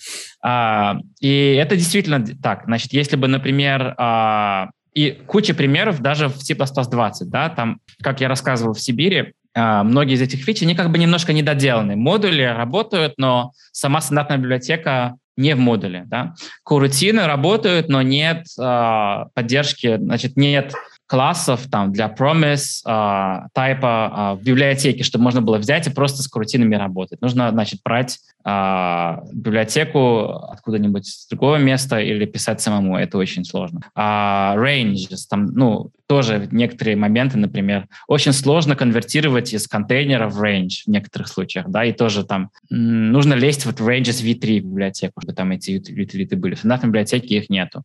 А, и это действительно так. Значит, если бы, например, а, и куча примеров даже в C++ 20, да, там, как я рассказывал в Сибири, а, многие из этих фич, они как бы немножко недоделаны. Модули работают, но сама стандартная библиотека не в модуле. Да? Курутины работают, но нет э, поддержки, значит, нет классов там для promise э, тайпа э, в библиотеке, чтобы можно было взять и просто с крутинами работать. Нужно, значит, брать э, библиотеку откуда-нибудь с другого места или писать самому. Это очень сложно. А range, там, ну, тоже некоторые моменты, например, очень сложно конвертировать из контейнера в range в некоторых случаях, да, и тоже там нужно лезть вот в ranges v3 в библиотеку, чтобы там эти утилиты были. В стандартной библиотеке их нету.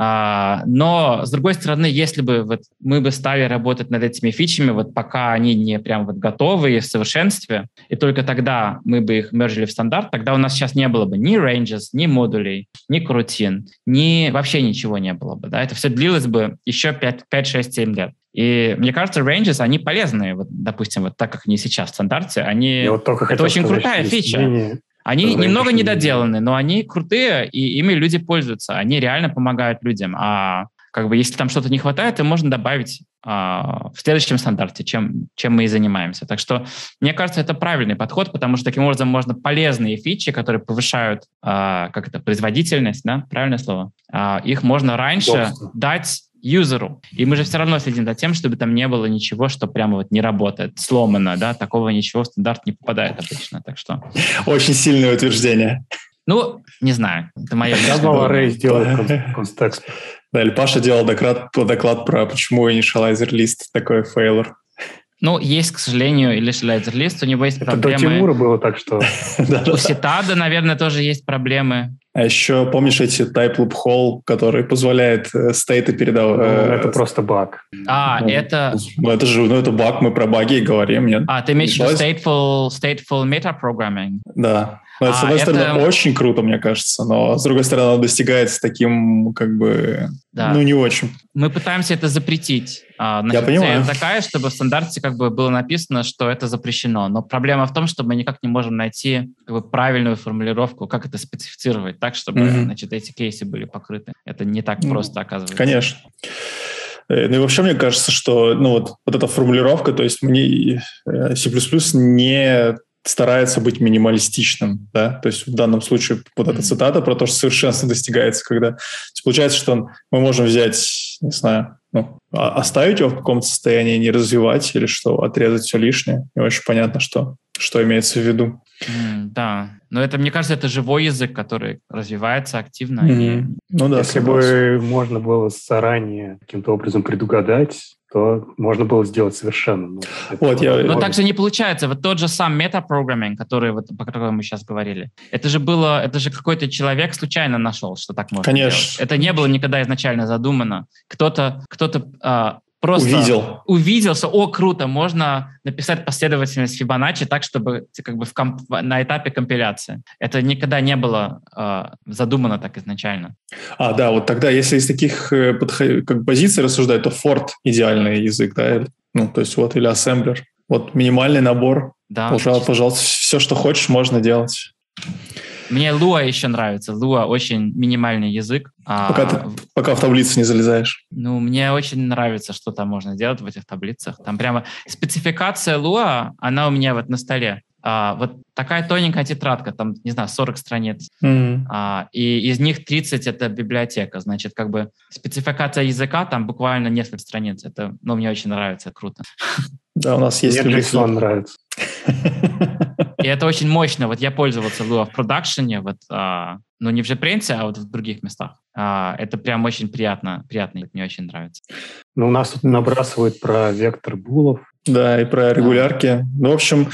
А, но, с другой стороны, если бы вот мы бы стали работать над этими фичами, вот пока они не прям вот готовы и в совершенстве, и только тогда мы бы их мержили в стандарт, тогда у нас сейчас не было бы ни ranges, ни модулей, ни крутин, ни вообще ничего не было бы. Да? Это все длилось бы еще 5, 5 6, 7 лет. И мне кажется, ranges, они полезные, вот, допустим, вот так как они сейчас в стандарте, они... вот только это очень крутая фича. Они немного недоделаны, но они крутые, и ими люди пользуются. Они реально помогают людям. А как бы если там что-то не хватает, то можно добавить а, в следующем стандарте, чем, чем мы и занимаемся. Так что, мне кажется, это правильный подход, потому что таким образом можно полезные фичи, которые повышают, а, как это, производительность, да, правильное слово, а, их можно раньше Удобство. дать юзеру. И мы же все равно следим за тем, чтобы там не было ничего, что прямо вот не работает, сломано, да, такого ничего в стандарт не попадает обычно, так что... Очень сильное утверждение. Ну, не знаю, это мое Я был Array сделать контекст. Да, или Паша делал доклад, доклад про почему initializer лист такой фейлор. Ну, есть, к сожалению, или initializer лист, у него есть это проблемы. Это до Тимура было так, что... [LAUGHS] У Ситада, наверное, тоже есть проблемы. А еще помнишь эти type loop hole, который позволяет э, стейты передавать? Ну, это просто баг. А, ну, это... Ну, это же, ну, это баг, мы про баги говорим, нет? А, ты имеешь в виду stateful, stateful metaprogramming? Да. Ну, это, а, с одной это... стороны, очень круто, мне кажется, но с другой стороны, оно достигается таким, как бы, да. ну, не очень. Мы пытаемся это запретить. А, значит, Я понимаю. Такая, чтобы в стандарте как бы было написано, что это запрещено. Но проблема в том, что мы никак не можем найти как бы, правильную формулировку, как это специфицировать так, чтобы mm-hmm. значит, эти кейсы были покрыты. Это не так mm-hmm. просто оказывается. Конечно. Э, ну и вообще мне кажется, что ну вот, вот эта формулировка, то есть мне э, C++ не старается быть минималистичным, да, то есть в данном случае вот эта цитата про то, что совершенство достигается, когда получается, что мы можем взять, не знаю, ну, оставить его в каком-то состоянии, не развивать или что, отрезать все лишнее. Не очень понятно, что, что имеется в виду. Mm, да, но это, мне кажется, это живой язык, который развивается активно. Mm-hmm. И... Ну да, Если бы можно было заранее каким-то образом предугадать, то можно было сделать совершенно. Ну, вот, я, Но так же не получается. Вот тот же сам метапрограмминг, который вот, по которому мы сейчас говорили, это же было, это же какой-то человек случайно нашел, что так можно Конечно. делать. Это не было никогда изначально задумано. Кто-то, кто-то а, просто увидел. увидел, что, о, круто, можно написать последовательность Фибоначчи так, чтобы как бы в комп, на этапе компиляции. Это никогда не было э, задумано так изначально. А, да, вот тогда, если из таких э, подход, как позиций рассуждать, то Ford идеальный язык, да, ну, то есть вот, или ассемблер. Вот минимальный набор, да, пожалуйста, пожалуйста, все, что хочешь, можно делать. Мне Lua еще нравится. Lua очень минимальный язык. А пока, ты, пока в таблицы не залезаешь. Ну, мне очень нравится, что там можно делать в этих таблицах. Там прямо спецификация Lua, она у меня вот на столе. А, вот такая тоненькая тетрадка, там, не знаю, 40 страниц, mm-hmm. а, и из них 30 — это библиотека, значит, как бы спецификация языка там буквально несколько страниц, это, ну, мне очень нравится, круто. Да, у нас есть... Мне JSON нравится. [LAUGHS] И это очень мощно. Вот я пользовался Lua в продакшене, вот, а, ну не в JetBrains, а вот в других местах. А, это прям очень приятно, приятно, мне очень нравится. Ну, у нас тут набрасывают про вектор булов. Да, и про регулярки. Да. Ну, в общем,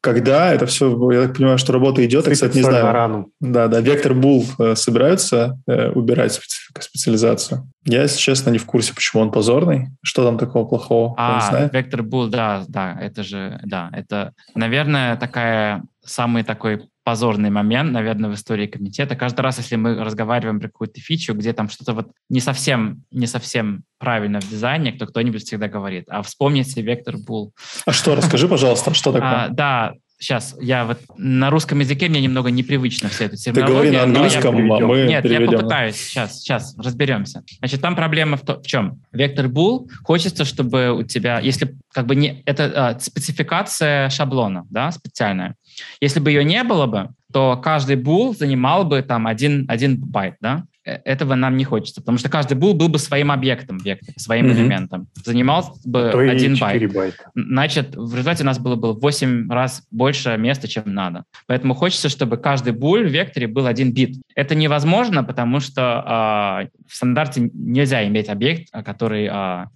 когда это все, я так понимаю, что работа идет, я, кстати, не знаю. рану. Да, да, Вектор Бул э, собираются э, убирать специализацию. Я, если честно, не в курсе, почему он позорный. Что там такого плохого? А, Вектор Бул, да, да, это же, да, это, наверное, такая самый такой позорный момент, наверное, в истории комитета. Каждый раз, если мы разговариваем про какую-то фичу, где там что-то вот не совсем, не совсем правильно в дизайне, то кто-нибудь всегда говорит, а вспомните вектор Bull. А что, расскажи, пожалуйста, что такое? А, да, сейчас, я вот на русском языке мне немного непривычно вся эта терминология. Ты говори на английском, я, а мы Нет, переведем. я попытаюсь. Сейчас, сейчас, разберемся. Значит, там проблема в, то, в чем? Вектор Bool хочется, чтобы у тебя, если как бы не... Это а, спецификация шаблона, да, специальная. Если бы ее не было бы, то каждый bool занимал бы там один, один байт, да? Э, этого нам не хочется, потому что каждый bool был бы своим объектом, вектор, своим mm-hmm. элементом. Занимал бы То один байт. Байта. Значит, в результате у нас было бы в 8 раз больше места, чем надо. Поэтому хочется, чтобы каждый bool в векторе был один бит. Это невозможно, потому что э, в стандарте нельзя иметь объект, который э,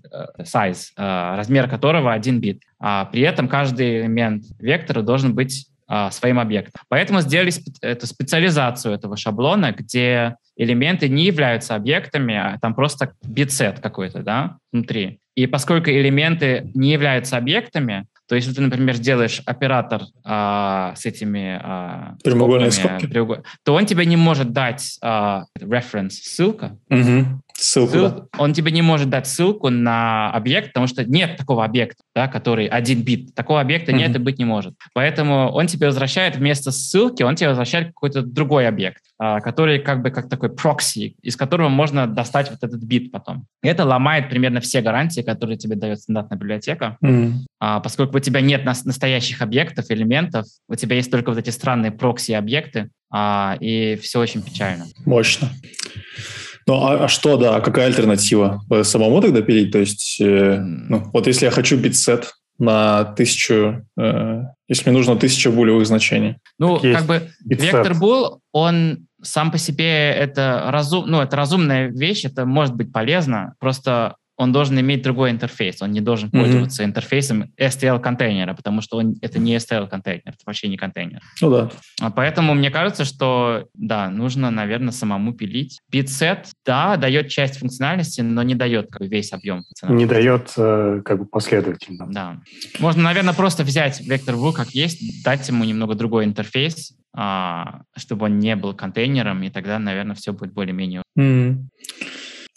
size, э, размер которого один бит. А при этом каждый элемент вектора должен быть а, своим объектом. Поэтому сделали эту специализацию этого шаблона, где элементы не являются объектами, а там просто битсет какой-то, да, внутри. И поскольку элементы не являются объектами, то если ты, например, сделаешь оператор а, с этими а, прямоугольные скобки, треугол... то он тебе не может дать а, reference, ссылка. Угу. Ссылку, Ссыл... да. Он тебе не может дать ссылку на объект, потому что нет такого объекта, да, который один бит. Такого объекта угу. нет и быть не может. Поэтому он тебе возвращает вместо ссылки, он тебе возвращает какой-то другой объект, а, который как бы как такой прокси, из которого можно достать вот этот бит потом. И это ломает примерно все гарантии, которые тебе дает стандартная библиотека, угу. а, поскольку у тебя нет настоящих объектов, элементов, у тебя есть только вот эти странные прокси-объекты, а, и все очень печально. Мощно. Ну, а, а что, да, какая альтернатива? Самому тогда пилить? То есть, э, ну, вот если я хочу битсет на тысячу, э, если мне нужно тысяча булевых значений. Ну, как бы вектор бул, он сам по себе это разум, ну, это разумная вещь, это может быть полезно, просто он должен иметь другой интерфейс, он не должен mm-hmm. пользоваться интерфейсом STL-контейнера, потому что он, это не STL-контейнер, это вообще не контейнер. Ну да. А поэтому мне кажется, что, да, нужно, наверное, самому пилить. Bitset, да, дает часть функциональности, но не дает как бы, весь объем Не дает э, как бы последовательно. Да. Можно, наверное, просто взять вектор V как есть, дать ему немного другой интерфейс, а, чтобы он не был контейнером, и тогда, наверное, все будет более-менее. Mm.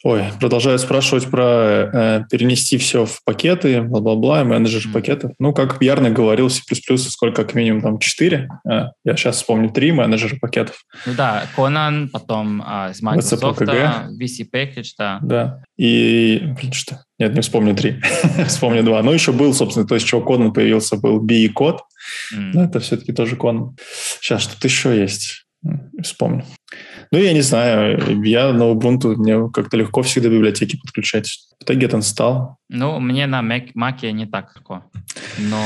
Ой, продолжают спрашивать про э, перенести все в пакеты, бла-бла-бла, менеджер mm. пакетов. Ну, как Ярный говорил, C++, сколько, как минимум, там 4. Э, я сейчас вспомню 3 менеджера пакетов. Ну да, Conan, потом э, из Microsoft, VC Package, да. Да, и, блин, что? Нет, не вспомню 3, [LAUGHS] вспомню 2. Ну, еще был, собственно, то, из чего Conan появился, был B и код. Mm. Да, это все-таки тоже Conan. Сейчас что-то еще есть. Вспомню. Ну, я не знаю, я на Ubuntu, мне как-то легко всегда библиотеки подключать. В итоге это стал. Ну, мне на Mac, Mac не так легко. Но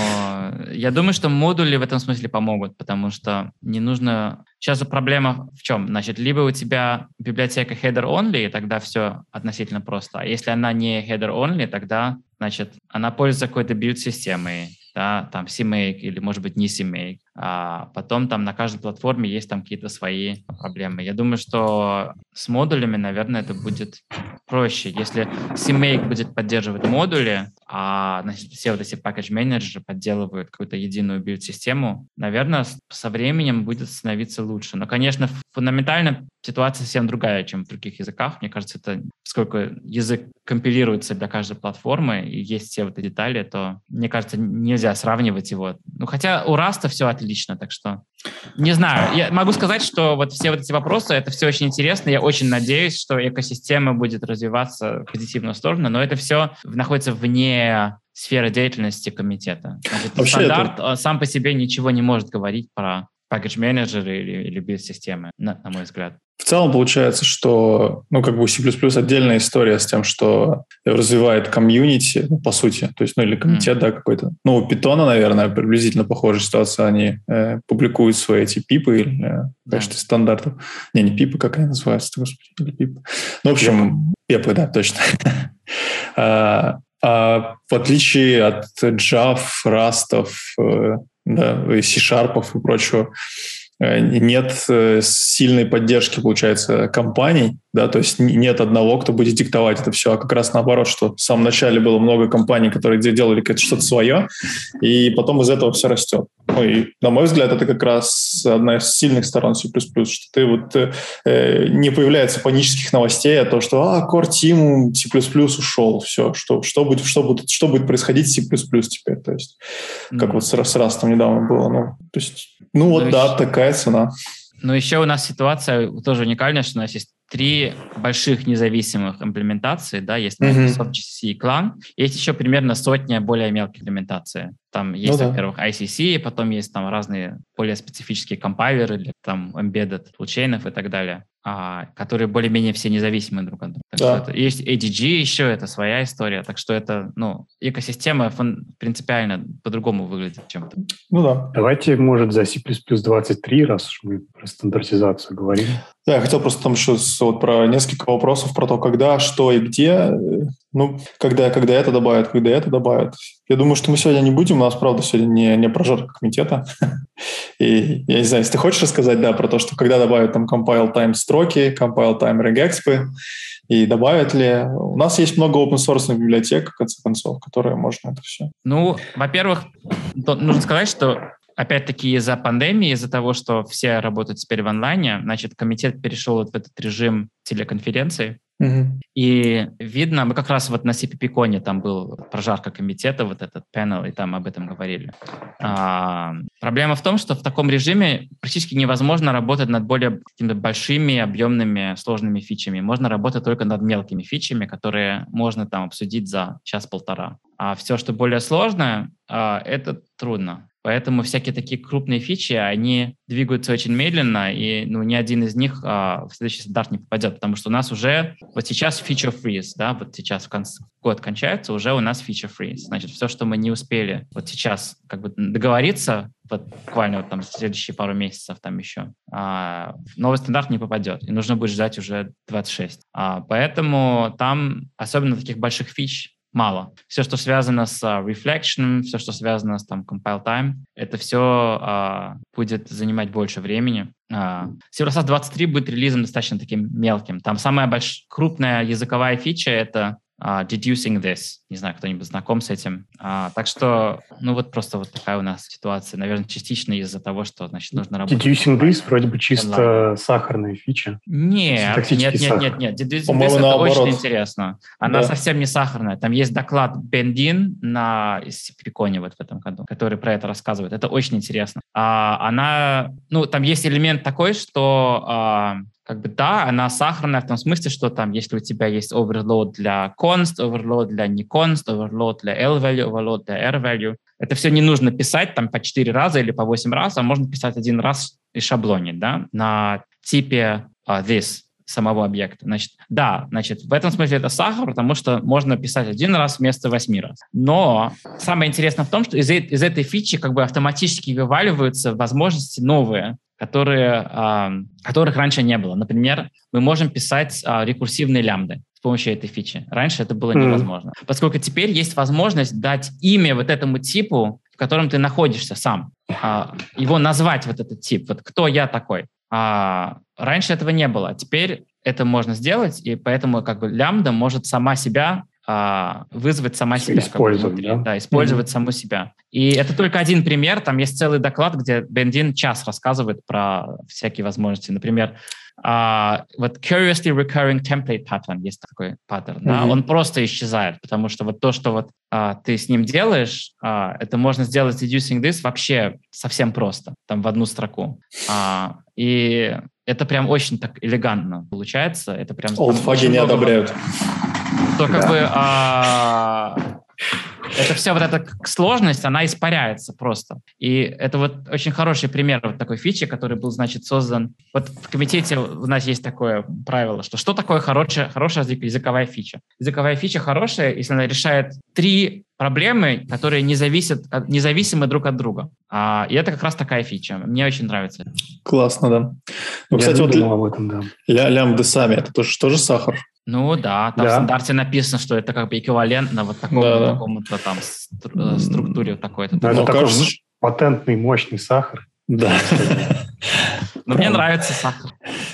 я думаю, что модули в этом смысле помогут, потому что не нужно... Сейчас проблема в чем? Значит, либо у тебя библиотека header-only, и тогда все относительно просто. А если она не header-only, тогда, значит, она пользуется какой-то билд-системой да, там CMake или, может быть, не CMake. А потом там на каждой платформе есть там какие-то свои проблемы. Я думаю, что с модулями, наверное, это будет проще. Если CMake будет поддерживать модули, а значит, все вот эти package менеджеры подделывают какую-то единую build -систему, наверное, со временем будет становиться лучше. Но, конечно, фундаментально ситуация совсем другая, чем в других языках. Мне кажется, это поскольку язык компилируется для каждой платформы и есть все вот эти детали, то, мне кажется, нельзя сравнивать его. Ну, хотя у Rust а все отлично, так что не знаю. Я могу сказать, что вот все вот эти вопросы, это все очень интересно. Я очень надеюсь, что экосистема будет развиваться в позитивную сторону, но это все находится вне сферы деятельности комитета. Значит, стандарт это... сам по себе ничего не может говорить про package менеджеры или, или билд-системы, на, на мой взгляд. В целом получается, что, ну, как бы C++ отдельная история с тем, что развивает комьюнити, ну, по сути, то есть, ну, или комитет, mm. да, какой-то. Ну, у Питона, наверное, приблизительно похожая ситуация. Они э, публикуют свои эти пипы или, э, конечно, yeah. стандартов. Не, не пипы, как они называются, господи, или пипы. Ну, в общем, пепы, да, точно. [LAUGHS] а, а, в отличие от Java, Rust, э, да, C-Sharp и прочего, нет э, сильной поддержки, получается, компаний, да, то есть нет одного, кто будет диктовать это все, а как раз наоборот, что в самом начале было много компаний, которые делали что-то свое, и потом из этого все растет. Ну, и, на мой взгляд, это как раз одна из сильных сторон C++, что ты вот э, не появляется панических новостей о том, что а, Core Team C++ ушел, все, что, что, будет, что, будет, что будет происходить с C++ теперь, то есть, mm-hmm. как вот с, с Rust недавно было, ну, то есть, ну вот, ну, да, еще... такая цена. Ну, еще у нас ситуация тоже уникальная, что у нас есть три больших независимых имплементации, да, есть Microsoft GCC и Clan, есть еще примерно сотня более мелких имплементаций. Там есть, ну, да. во-первых, ICC, потом есть там разные более специфические компайлеры для там embedded toolchain'ов и так далее, которые более-менее все независимы друг от друга. да. это, есть ADG еще, это своя история, так что это, ну, экосистема фон, принципиально по-другому выглядит, чем это. Ну да. Давайте, может, за C++ 23, раз уж мы про стандартизацию говорим. Да, я хотел просто там еще вот про несколько вопросов про то, когда, что и где. Ну, когда, когда это добавят, когда это добавят. Я думаю, что мы сегодня не будем. У нас, правда, сегодня не, не прожарка комитета. [LAUGHS] И я не знаю, если ты хочешь рассказать, да, про то, что когда добавят там compile time строки, compile time regexpы, и добавят ли. У нас есть много open source библиотек, в конце концов, которые можно это все. Ну, во-первых, нужно сказать, что опять-таки из-за пандемии, из-за того, что все работают теперь в онлайне, значит, комитет перешел вот в этот режим телеконференции. Mm-hmm. И видно, мы как раз вот на CPP-коне там был прожарка комитета, вот этот панел, и там об этом говорили. А, проблема в том, что в таком режиме практически невозможно работать над более какими-то большими, объемными, сложными фичами. Можно работать только над мелкими фичами, которые можно там обсудить за час-полтора. А все, что более сложное, а, это трудно. Поэтому всякие такие крупные фичи, они двигаются очень медленно, и ну, ни один из них а, в следующий стандарт не попадет, потому что у нас уже вот сейчас feature freeze, да, вот сейчас в конце, год кончается, уже у нас feature freeze. Значит, все, что мы не успели вот сейчас как бы договориться, вот буквально вот там следующие пару месяцев там еще, а, новый стандарт не попадет, и нужно будет ждать уже 26. А, поэтому там, особенно таких больших фич, мало. Все, что связано с uh, reflection, все, что связано с там compile time, это все а, будет занимать больше времени. Uh, C++ 23 будет релизом достаточно таким мелким. Там самая большая, крупная языковая фича — это uh, deducing this. Не знаю, кто-нибудь знаком с этим. Uh, так что, ну вот просто вот такая у нас ситуация. Наверное, частично из-за того, что, значит, нужно работать. Deducing this вроде бы чисто онлайн. сахарная фича. Нет, нет, нет, нет, нет. Deducing this это очень интересно. Она да. совсем не сахарная. Там есть доклад Бендин на Сиприконе вот в этом году, который про это рассказывает. Это очень интересно. А, она, ну, там есть элемент такой, что как бы да, она сахарная в том смысле, что там, если у тебя есть overload для const, overload для не const, overload для L-value, overload для R-value, это все не нужно писать там по 4 раза или по 8 раз, а можно писать один раз и шаблонить, да, на типе uh, this самого объекта. Значит, да, значит, в этом смысле это сахар, потому что можно писать один раз вместо восьми раз. Но самое интересное в том, что из, из этой фичи как бы автоматически вываливаются возможности новые которые, а, которых раньше не было. Например, мы можем писать а, рекурсивные лямбды с помощью этой фичи. Раньше это было невозможно. Mm. Поскольку теперь есть возможность дать имя вот этому типу, в котором ты находишься сам, а, его назвать вот этот тип, вот кто я такой. Раньше этого не было, теперь это можно сделать, и поэтому как бы лямбда может сама себя а, вызвать сама себя. Использовать, да? да? использовать mm-hmm. саму себя. И это только один пример. Там есть целый доклад, где Бендин час рассказывает про всякие возможности. Например, а, вот curiously recurring template pattern, есть такой паттерн, mm-hmm. да, он просто исчезает, потому что вот то, что вот а, ты с ним делаешь, а, это можно сделать reducing this вообще совсем просто, там в одну строку. А, и это прям очень так элегантно получается. Это прям... Олдфаги не одобряют. То как да. бы а, это все вот эта сложность, она испаряется просто. И это вот очень хороший пример вот такой фичи, который был, значит, создан. Вот в комитете у нас есть такое правило, что что такое хорошая, хорошая языковая фича? Языковая фича хорошая, если она решает три проблемы, которые не зависят, независимы друг от друга. А, и это как раз такая фича. Мне очень нравится. Классно, да. Ну, кстати, вот об этом, да. Ля, лямбды сами, это тоже, тоже сахар. Ну да, там да. в стандарте написано, что это как бы эквивалентно вот такому, да, там э, структуре такой-то. Ну, это такой кажется... патентный мощный сахар. Да. Но мне нравится сахар.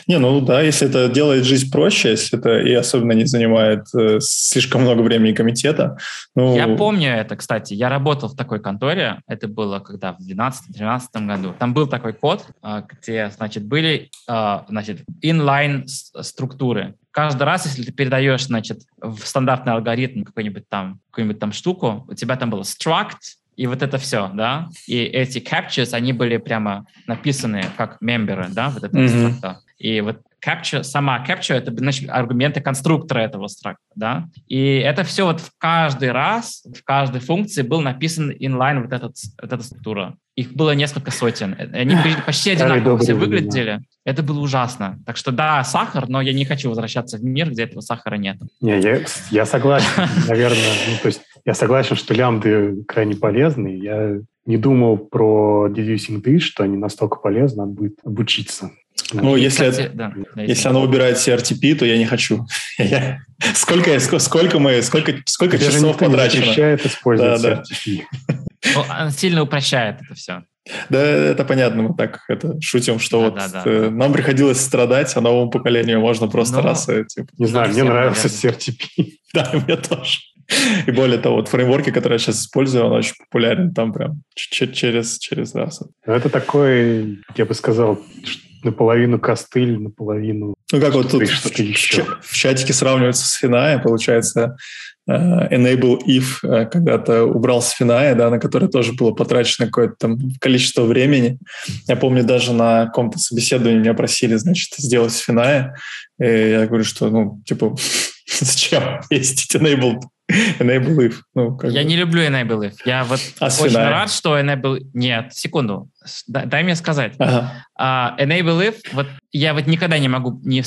Не, ну да, если это делает жизнь проще, если это и особенно не занимает э, слишком много времени комитета. Ну... Я помню это, кстати. Я работал в такой конторе. Это было когда? В 2012-2013 году. Там был такой код, э, где, значит, были э, значит, inline структуры. Каждый раз, если ты передаешь, значит, в стандартный алгоритм какую-нибудь там, какую-нибудь там штуку, у тебя там было struct, и вот это все, да, и эти captures, они были прямо написаны как мемберы, да, вот это mm-hmm. И вот capture, сама capture — это значит, аргументы конструктора этого структора, да, и это все вот в каждый раз, в каждой функции был написан inline вот, этот, вот эта структура. Их было несколько сотен. Они [LAUGHS] почти одинаково все выглядели. Это было ужасно. Так что да, сахар, но я не хочу возвращаться в мир, где этого сахара нет. Не, я, я согласен, [LAUGHS] наверное. Ну, то есть я согласен, что лямбды крайне полезны. Я не думал про deducing this, что они настолько полезны, надо будет обучиться. Ну, если, кстати, это, да, если оно убирает CRTP, то я не хочу. [LAUGHS] сколько, сколько мы, сколько, сколько Даже часов потрачено? запрещает использовать да, CRTP. Ну, он сильно упрощает это все. Да, это понятно, мы так это шутим, что да, вот да, да, э, нам приходилось страдать, а новому поколению можно просто Но... Ну, раз и, типа... Не знаю, мне нравился CRTP. [LAUGHS] Да, мне тоже. И более того, вот фреймворки, которые я сейчас использую, он очень популярен там прям через, через раз. Это такой, я бы сказал, наполовину костыль, наполовину... Ну, как вот тут в, еще. в чатике сравнивается с Финая, получается, uh, enable if uh, когда-то убрал с Финая, да, на который тоже было потрачено какое-то там количество времени. Я помню, даже на каком-то собеседовании меня просили, значит, сделать Финая. И я говорю, что, ну, типа, [LAUGHS] зачем [LAUGHS] есть enable [LAUGHS] Enable if. Ну, я бы. не люблю enable if. Я вот а очень рад, что enable... Нет, секунду. Дай, дай мне сказать. Ага. Uh, enable if, вот я вот никогда не могу не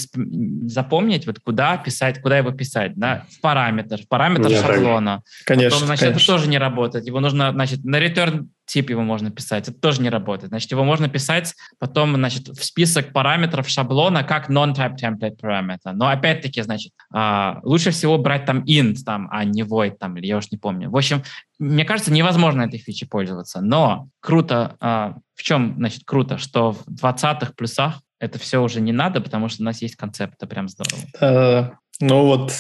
запомнить, вот куда писать, куда его писать, да, в параметр, в параметр я шаблона. Конечно, Потом, значит, конечно. это тоже не работает. Его нужно, значит, на return тип его можно писать. Это тоже не работает. Значит, его можно писать потом, значит, в список параметров шаблона как non-type template parameter. Но опять-таки, значит, uh, лучше всего брать там int, там, а не void, там, или я уж не помню. В общем, мне кажется, невозможно этой фичей пользоваться. Но круто, uh, в чем, значит, круто, что в 20-х плюсах это все уже не надо, потому что у нас есть концепт, это прям здорово. Uh, ну вот,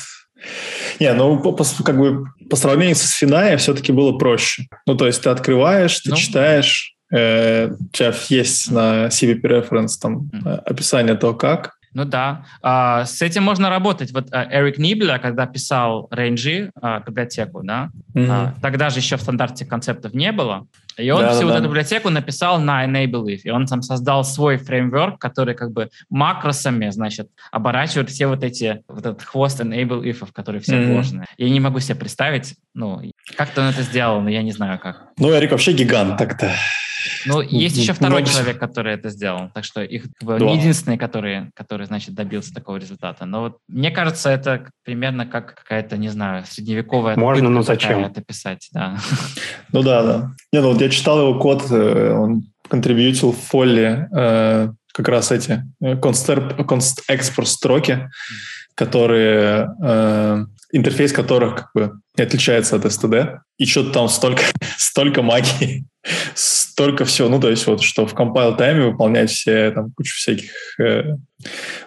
не, ну по, по, как бы по сравнению с Финая все-таки было проще. Ну то есть ты открываешь, ты ну, читаешь, э, у тебя есть на CVP Reference там описание того, как, ну да, а, с этим можно работать. Вот а, Эрик Нибля, когда писал Range а, библиотеку, да, mm-hmm. а, тогда же еще в стандарте концептов не было, и он да, всю да, вот эту библиотеку написал на Enable If, и он там создал свой фреймворк, который как бы макросами, значит, оборачивает все вот эти, вот этот хвост Enable If, которые все mm-hmm. вложены. Я не могу себе представить, ну, как-то он это сделал, но я не знаю как. Ну, Эрик вообще гигант так-то. Ну, есть еще второй Много... человек, который это сделал. Так что их как бы, да. не единственный, который, который, значит, добился такого результата. Но вот мне кажется, это примерно как какая-то, не знаю, средневековая... Можно, но зачем? Это писать, да. [LAUGHS] Ну да, да. Не, ну вот я читал его код, э, он контрибьютил в фолле э, как раз эти конст-экспорт строки, которые э, интерфейс которых как бы отличается от STD. И что-то там столько, [LAUGHS] столько магии [LAUGHS] столько всего, ну, то есть вот, что в compile тайме выполнять все, там, кучу всяких, э,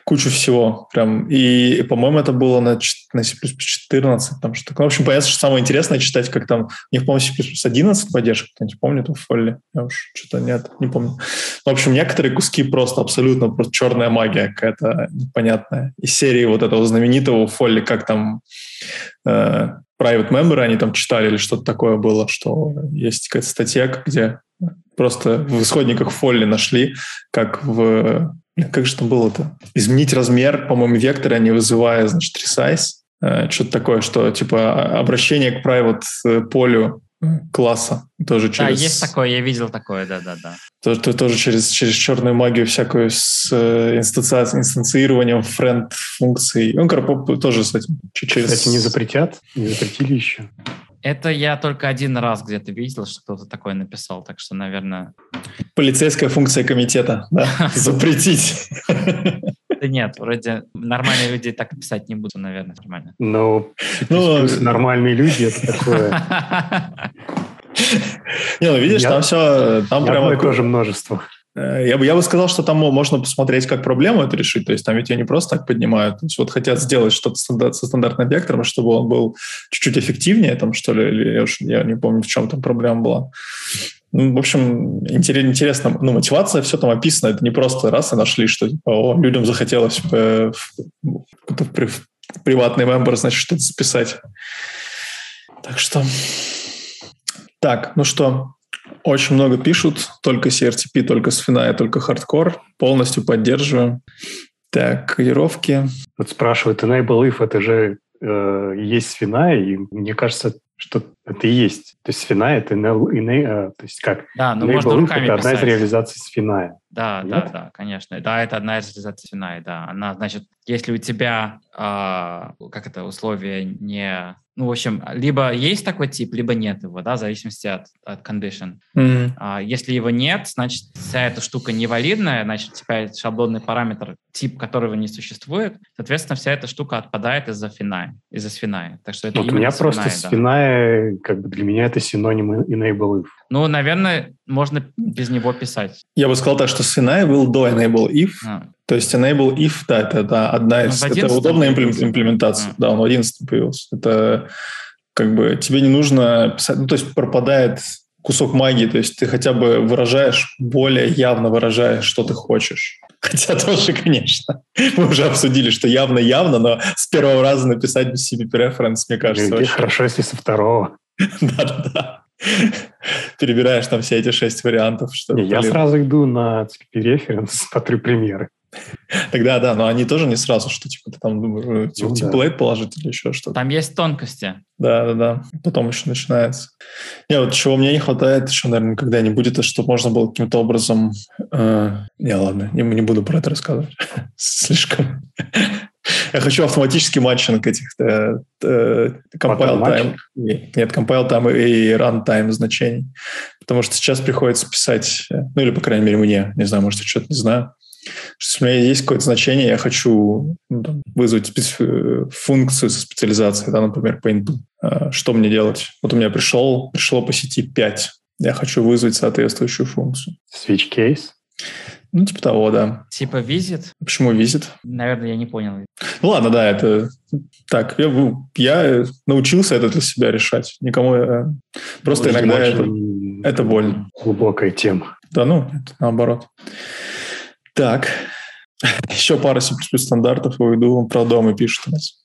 кучу всего, прям, и, по-моему, это было на, на C++ 14, там что-то, ну, в общем, понятно, что самое интересное читать, как там, у них, по-моему, C++ 11 поддержка, кто-нибудь помнит в фолле? Я уж что-то нет, не помню. В общем, некоторые куски просто абсолютно просто черная магия какая-то непонятная. Из серии вот этого знаменитого фолли, как там э, private member они там читали или что-то такое было, что есть какая-то статья, где просто в исходниках Фолли нашли, как в... Как же там было-то? Изменить размер, по-моему, вектора, не вызывая, значит, resize. Э, что-то такое, что типа обращение к private э, полю класса. Тоже через... Да, есть такое, я видел такое, да-да-да. Тоже, тоже через, через черную магию всякую с э, инстанцированием френд функций. Ну, короче, тоже с этим. Через... Кстати, не запретят? Не запретили еще? Это я только один раз где-то видел, что кто-то такое написал, так что, наверное... Полицейская функция комитета, да, [LAUGHS] запретить. Да нет, вроде нормальные люди так писать не будут, наверное, нормально. Ну, ну нормальные люди, это такое... [LAUGHS] Не, ну видишь, там все, там прямо... тоже множество. Э, я бы, я бы сказал, что там можно посмотреть, как проблему это решить. То есть там ведь ее не просто так поднимают. То есть вот хотят сделать что-то со стандартным вектором, чтобы он был чуть-чуть эффективнее, там, что ли, или я, уж, я не помню, в чем там проблема была. Ну, в общем, интересно, ну, мотивация, все там описано, это не просто раз и нашли, что типа, о, людям захотелось в, в, в приватный мембер, значит, что-то записать. Так что... Так, ну что, очень много пишут, только CRTP, только Sfina, только хардкор. Полностью поддерживаю. Так, кодировки. Вот спрашивают, enable if, это же э, есть Sfina, и мне кажется, что это и есть. То есть Sfina — это enable, enable, то есть как? Да, но можно руками это одна из реализаций Sfina. Да, Нет? да, да, конечно. Да, это одна из реализаций Sfina, да. Она, значит, если у тебя, э, как это, условие не ну, в общем, либо есть такой тип, либо нет его, да, в зависимости от, от condition. Mm-hmm. А, если его нет, значит, вся эта штука невалидная, значит, типа шаблонный параметр, тип которого не существует, соответственно, вся эта штука отпадает из-за фина, из-за фина. Так что это вот у меня просто фина, да. как бы для меня это синоним enable if. Ну, наверное, можно без него писать. Я бы сказал так, что Sinai был до enable if. А. То есть enable if, да, это, это одна из... Ну, это удобная имплементация. А. Да, он в 11 появился. Это как бы тебе не нужно писать... Ну, то есть пропадает кусок магии, то есть ты хотя бы выражаешь, более явно выражаешь, что ты хочешь. [LAUGHS] Хотя тоже, конечно, мы уже обсудили, что явно-явно, но с первого раза написать без CPP reference, мне кажется, очень... Хорошо, если со второго. [LAUGHS] Да-да-да. [LAUGHS] Перебираешь там все эти шесть вариантов. Чтобы я сразу иду на CPP референс, [LAUGHS] смотрю примеры. Тогда да, но они тоже не сразу, что типа ты там думаешь, типа, ну, темплейт да. положить или еще что-то. Там есть тонкости. Да, да, да. Потом еще начинается. Не, вот чего мне не хватает еще, наверное, никогда не будет, это чтобы можно было каким-то образом... Э, не, ладно, не, не буду про это рассказывать. [LAUGHS] Слишком я хочу автоматический матчинг этих э, э, compile time. Нет, нет, compile time и run time значений. Потому что сейчас приходится писать, э, ну или, по крайней мере, мне, не знаю, может, я что-то не знаю, что у меня есть какое-то значение, я хочу ну, там, вызвать специ- э, функцию со специализацией, да, например, по инту. А, что мне делать? Вот у меня пришел, пришло по сети 5. Я хочу вызвать соответствующую функцию. Switch case? Ну, типа того, да. Типа визит? Почему визит? Наверное, я не понял. Ну ладно, да, это так. Я, я научился это для себя решать. Никому я... Просто ну, иногда это, это больно. Глубокая тема. Да, ну, это наоборот. Так. Еще пара C++ стандартов уйду. Правдомы пишет у нас.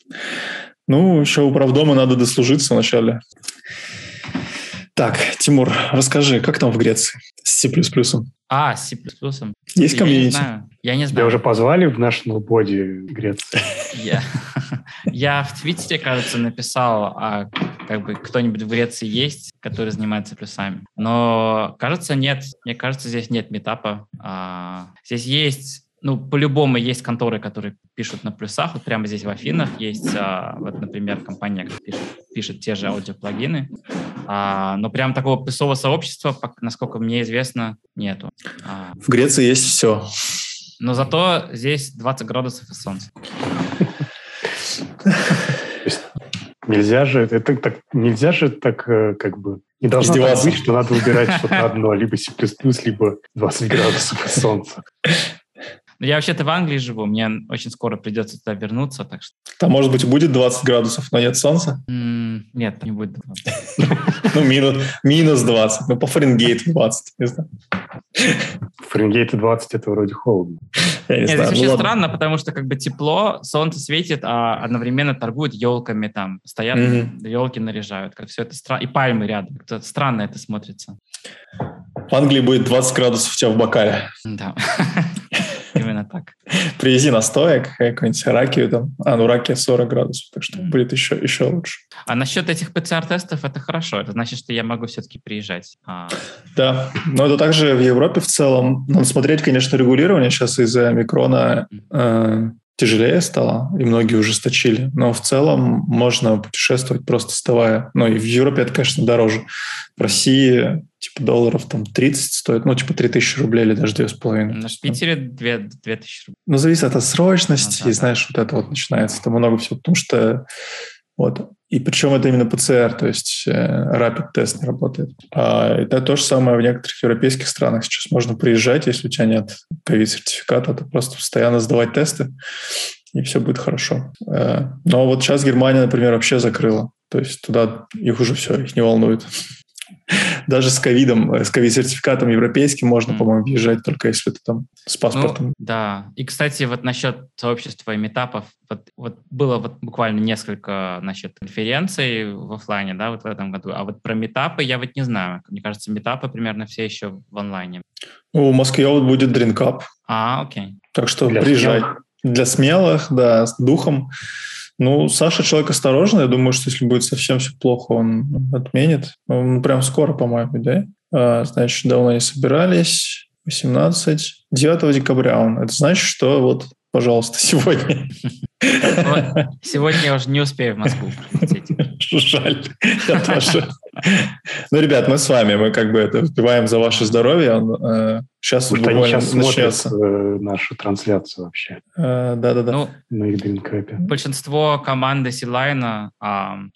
Ну, еще у правдома надо дослужиться вначале. Так, Тимур, расскажи, как там в Греции с C++? А, C++. Есть комьюнити? Я не знаю. Я не знаю. Тебя уже позвали в National Body Греции? Я, я в Твиттере, кажется, написал, а как бы кто-нибудь в Греции есть, который занимается плюсами. Но, кажется, нет. Мне кажется, здесь нет метапа. А, здесь есть ну, по-любому есть конторы, которые пишут на плюсах. Вот прямо здесь в Афинах есть, а, вот, например, компания, которая пишет, пишет те же аудиоплагины. А, но прям такого плюсового сообщества, насколько мне известно, нету. А, в Греции есть все. Но зато здесь 20 градусов и солнце. Нельзя же, это так, нельзя же так э, как бы не должно быть, что надо выбирать что-то одно, либо C++, либо 20 градусов и солнце. Я вообще-то в Англии живу, мне очень скоро придется туда вернуться, так что... Там, может быть, будет 20 градусов, но нет солнца? нет, не будет 20. [LAUGHS] Ну, минус 20, ну, по Фаренгейту 20, не знаю. Фаренгейту 20 это вроде холодно. Я не Нет, знаю. это вообще ну, странно, потому что как бы тепло, солнце светит, а одновременно торгуют елками там, стоят, mm-hmm. елки наряжают. Как все это странно. И пальмы рядом. Это странно это смотрится. В Англии будет 20 градусов у тебя в бокале. Да. [LAUGHS] Так. Привези настоек, какой-нибудь ракию там. А, ну ракия 40 градусов, так что будет еще, еще лучше. А насчет этих ПЦР-тестов это хорошо. Это значит, что я могу все-таки приезжать. А... Да, но это также в Европе в целом. Надо смотреть, конечно, регулирование сейчас из-за микрона э, тяжелее стало, и многие ужесточили. Но в целом можно путешествовать просто вставая. Ну и в Европе это, конечно, дороже. В России типа долларов там 30 стоит, ну типа 3000 рублей или даже 2,5. В Питере 2, 2000 рублей. Ну зависит от срочности, ну, да, и знаешь, да. вот это вот начинается, там много всего, потому что вот. И причем это именно ПЦР, то есть э, rapid тест не работает. А это то же самое в некоторых европейских странах. Сейчас можно приезжать, если у тебя нет ковид-сертификата, то просто постоянно сдавать тесты, и все будет хорошо. Э, но вот сейчас Германия, например, вообще закрыла. То есть туда их уже все, их не волнует. Даже с ковидом, э, с ковид-сертификатом европейским можно, mm. по-моему, въезжать только если ты там с паспортом. Ну, да. И, кстати, вот насчет сообщества и метапов, вот, вот было вот буквально несколько, значит, конференций в офлайне, да, вот в этом году. А вот про метапы я вот не знаю. Мне кажется, метапы примерно все еще в онлайне. В Москве вот будет Up. А, окей. Так что Для приезжай. Смелых. Для смелых, да, с духом. Ну, Саша человек осторожный. Я думаю, что если будет совсем все плохо, он отменит. Ну, прям скоро, по-моему, да? А, значит, давно не собирались. 18. 9 декабря он. Это значит, что вот, пожалуйста, [LAUGHS] сегодня. Сегодня я уже не успею в Москву Жаль. Ну, ребят, мы с вами, мы как бы это впиваем за ваше здоровье. Э, сейчас Может, они сейчас начнется. смотрят э, нашу трансляцию вообще. Э, да-да-да. Ну, на их дринкапе. Большинство команды Силайна э,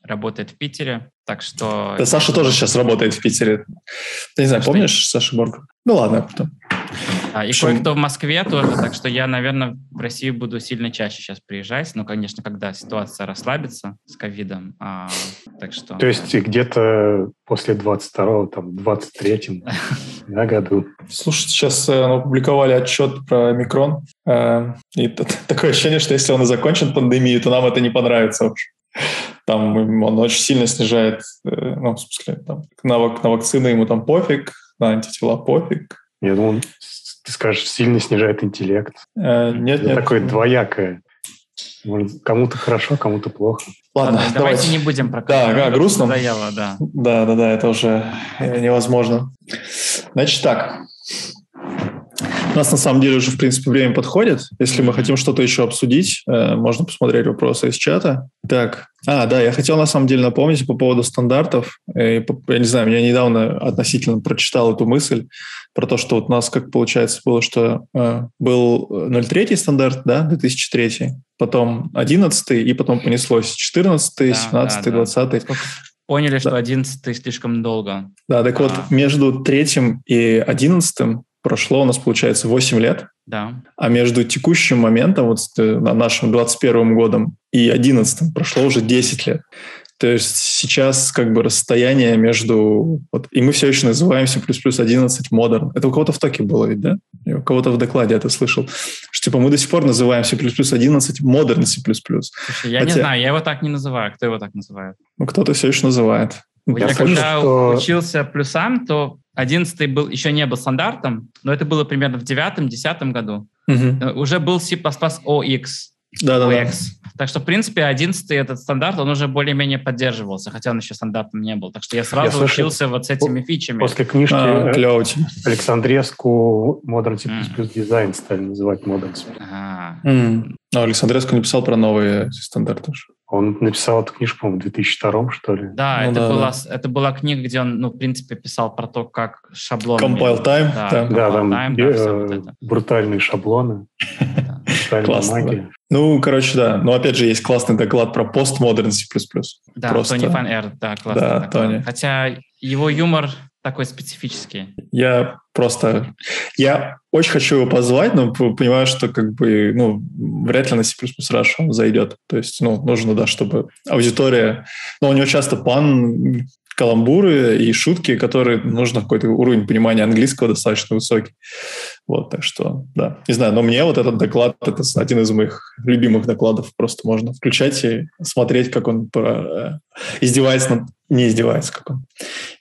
работает в Питере, так что... Да, Саша тоже сейчас работает в Питере. Ты не знаю, помнишь Саша Борг? Ну ладно, потом. А, и кое-кто в Москве тоже, так что я, наверное, в Россию буду сильно чаще сейчас приезжать. Ну, конечно, когда ситуация расслабится с ковидом. А, так что... То есть где-то после 22-го, там, 23-м [LAUGHS] да, году. Слушай, сейчас э, опубликовали отчет про микрон. Э, и такое ощущение, что если он и закончит пандемию, то нам это не понравится уж. Там он очень сильно снижает, э, ну, в смысле, там, на, на вакцины ему там пофиг, на антитела пофиг, я думал, ты скажешь, сильно снижает интеллект. Э, нет, Это нет. Такое двоякое. Кому-то хорошо, кому-то плохо. Ладно, давайте, давайте не будем про Да, да, грустно. Надоело, да. Да, да, да, это уже невозможно. Значит так, у нас на самом деле уже, в принципе, время подходит. Если мы хотим что-то еще обсудить, э, можно посмотреть вопросы из чата. Так, а, да, я хотел на самом деле напомнить по поводу стандартов. Э, я не знаю, я недавно относительно прочитал эту мысль про то, что вот у нас, как получается, было, что э, был 0.3 стандарт, да, 2003, потом 11 и потом понеслось 14, да, 17, да, 20. Да. Поняли, да. что 11 слишком долго. Да, так а. вот, между третьим и одиннадцатым прошло у нас, получается, 8 лет. Да. А между текущим моментом, вот э, нашим 21 годом и 11 прошло уже 10 лет. То есть сейчас как бы расстояние между... Вот, и мы все еще называем C++ 11 модерн. Это у кого-то в токе было ведь, да? Я у кого-то в докладе это слышал. Что типа мы до сих пор называем C++ 11 модерн C++. Слушай, я Хотя... не знаю, я его так не называю. Кто его так называет? Ну, кто-то все еще называет. Я, я когда что... учился плюсам, то 11 был, еще не был стандартом, но это было примерно в 9-10 году. Угу. Уже был C++ OX. Да, да, да. Так что, в принципе, 11 этот стандарт, он уже более-менее поддерживался, хотя он еще стандартом не был. Так что я сразу я учился слышал, вот с этими фичами. После книжки а, э, Александреску Modern C++ mm. Design стали называть Modern C++. А. Mm. А Александреску написал про новые стандарты уже. Он написал эту книжку, по-моему, в 2002 что ли? Да, ну, это, да, была, да. это была книга, где он, ну, в принципе, писал про то, как шаблоны... Compile time. Да, да, да там time, да, э, вот брутальные шаблоны. [LAUGHS] Классно. Ну, короче, да. Но опять же, есть классный доклад про постмодерн C++. Да, Просто... Тони Фан Эр, да, классный да, доклад. Тони. Хотя его юмор такой специфический. Я просто... Я очень хочу его позвать, но понимаю, что как бы, ну, вряд ли на C++ Rush он зайдет. То есть, ну, нужно, да, чтобы аудитория... Ну, у него часто пан каламбуры и шутки, которые нужно какой-то уровень понимания английского достаточно высокий. Вот, так что, да. Не знаю, но мне вот этот доклад, это один из моих любимых докладов. Просто можно включать и смотреть, как он про... Э, издевается над... Не издевается, как он.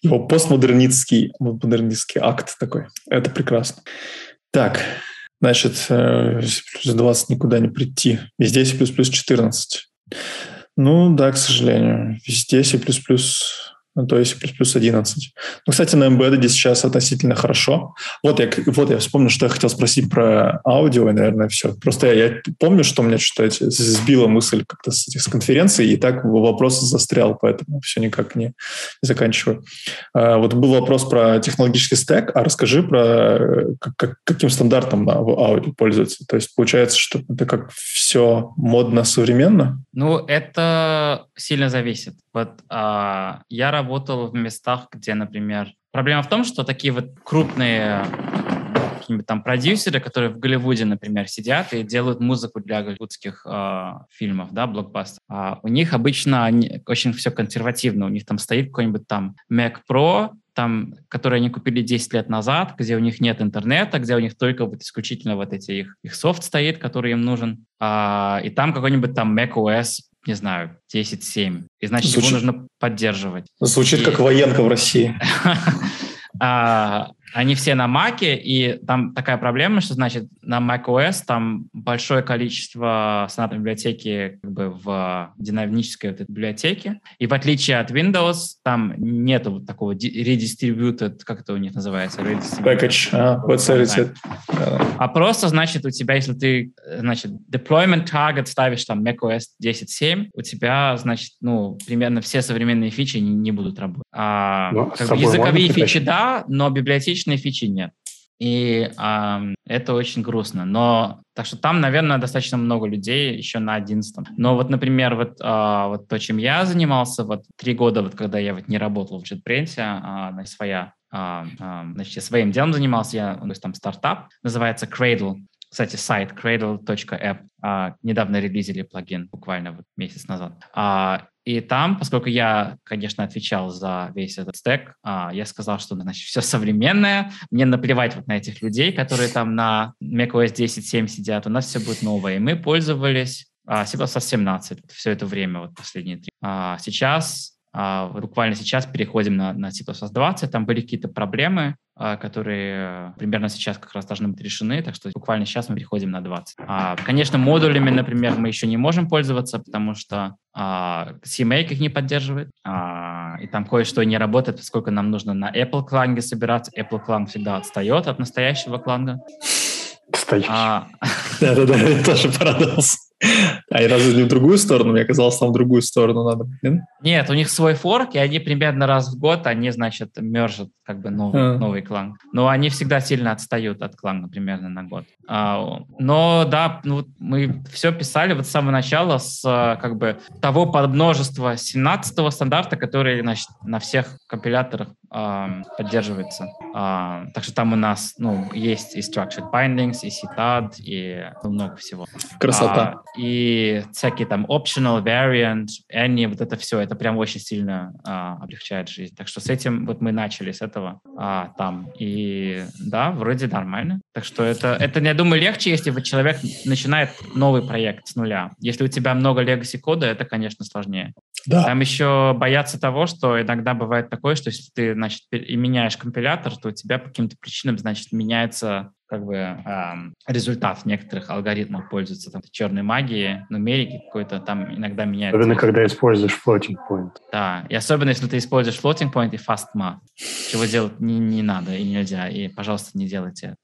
Его постмодернистский модернистский акт такой. Это прекрасно. Так, значит, э, 20 никуда не прийти. Везде C++ 14. Ну, да, к сожалению. Везде C++ ну, то есть плюс 11. Ну, кстати, на Embedded сейчас относительно хорошо. Вот я, вот я вспомнил, что я хотел спросить про аудио, и, наверное, все. Просто я, я помню, что у меня что-то сбила мысль как-то с, с конференции, и так вопрос застрял, поэтому все никак не, не заканчиваю. А, вот был вопрос про технологический стек, а расскажи про как, каким стандартом на аудио пользуется. То есть получается, что это как все модно, современно? Ну, это сильно зависит. Вот а, я работал в местах, где, например, проблема в том, что такие вот крупные какие-нибудь там продюсеры, которые в Голливуде, например, сидят и делают музыку для голливудских э, фильмов, да, блокбастер. А у них обычно они, очень все консервативно. У них там стоит какой-нибудь там Mac Pro, там, которые они купили 10 лет назад, где у них нет интернета, где у них только вот исключительно вот эти их, их софт стоит, который им нужен, а, и там какой-нибудь там macOS не знаю, 10.7. И значит, Звучит... его нужно поддерживать. Звучит и... как военка в России. [LAUGHS] А, они все на Маке, и там такая проблема, что, значит, на macOS там большое количество стандартной библиотеки как бы в динамической вот этой библиотеке, и в отличие от Windows, там нету вот такого redistributed, как это у них называется? Package, а, вот А просто, значит, у тебя, если ты, значит, deployment target ставишь там macOS 10.7, у тебя, значит, ну, примерно все современные фичи не, не будут работать. А, ну, как бы языковые фичи, да, но библиотечные личной фичи нет. И э, это очень грустно. Но так что там, наверное, достаточно много людей еще на 11 Но вот, например, вот, э, вот то, чем я занимался, вот три года, вот когда я вот не работал в JetBrains, значит, своя, а, а, значит, я своим делом занимался, я, то есть там стартап, называется Cradle. Кстати, сайт cradle.app а, недавно релизили плагин, буквально вот месяц назад. А, и там, поскольку я, конечно, отвечал за весь этот стек, а, я сказал, что значит, все современное, мне наплевать вот на этих людей, которые там на macOS 10.7 сидят, у нас все будет новое. И мы пользовались C++ 17 все это время, вот последние три. А, сейчас буквально сейчас переходим на, на C++ 20, там были какие-то проблемы, а, которые примерно сейчас как раз должны быть решены, так что буквально сейчас мы переходим на 20. А, конечно, модулями, например, мы еще не можем пользоваться, потому что CMake их не поддерживает, и там кое-что не работает, поскольку нам нужно на Apple кланге собираться. Apple кланг всегда отстает от настоящего кланга. Стоящий. Да-да-да, тоже парадокс. [LAUGHS] А и разве не в другую сторону? Мне казалось, там в другую сторону надо. Нет? У них свой форк, и они примерно раз в год, они, значит, мержат как бы новый, а. новый клан. Но они всегда сильно отстают от клана примерно на год. А, но да, ну, мы все писали вот с самого начала, с как бы того подмножества 17-го стандарта, который, значит, на всех компиляторах поддерживается. Так что там у нас, ну, есть и structured bindings, и CTAD, и много всего. Красота. А, и всякие там optional, variant, any, вот это все, это прям очень сильно а, облегчает жизнь. Так что с этим вот мы начали, с этого а, там. И да, вроде нормально. Так что это, это, я думаю, легче, если вот человек начинает новый проект с нуля. Если у тебя много legacy кода, это, конечно, сложнее. Да. Там еще боятся того, что иногда бывает такое, что если ты, значит, меняешь компилятор, то у тебя по каким-то причинам, значит, меняется как бы эм, результат некоторых алгоритмов пользуется там черной магией, нумерики какой-то там иногда меняется. Особенно, когда используешь floating point. Да, и особенно, если ты используешь floating point и fast math, чего делать не, не надо и нельзя, и, пожалуйста, не делайте.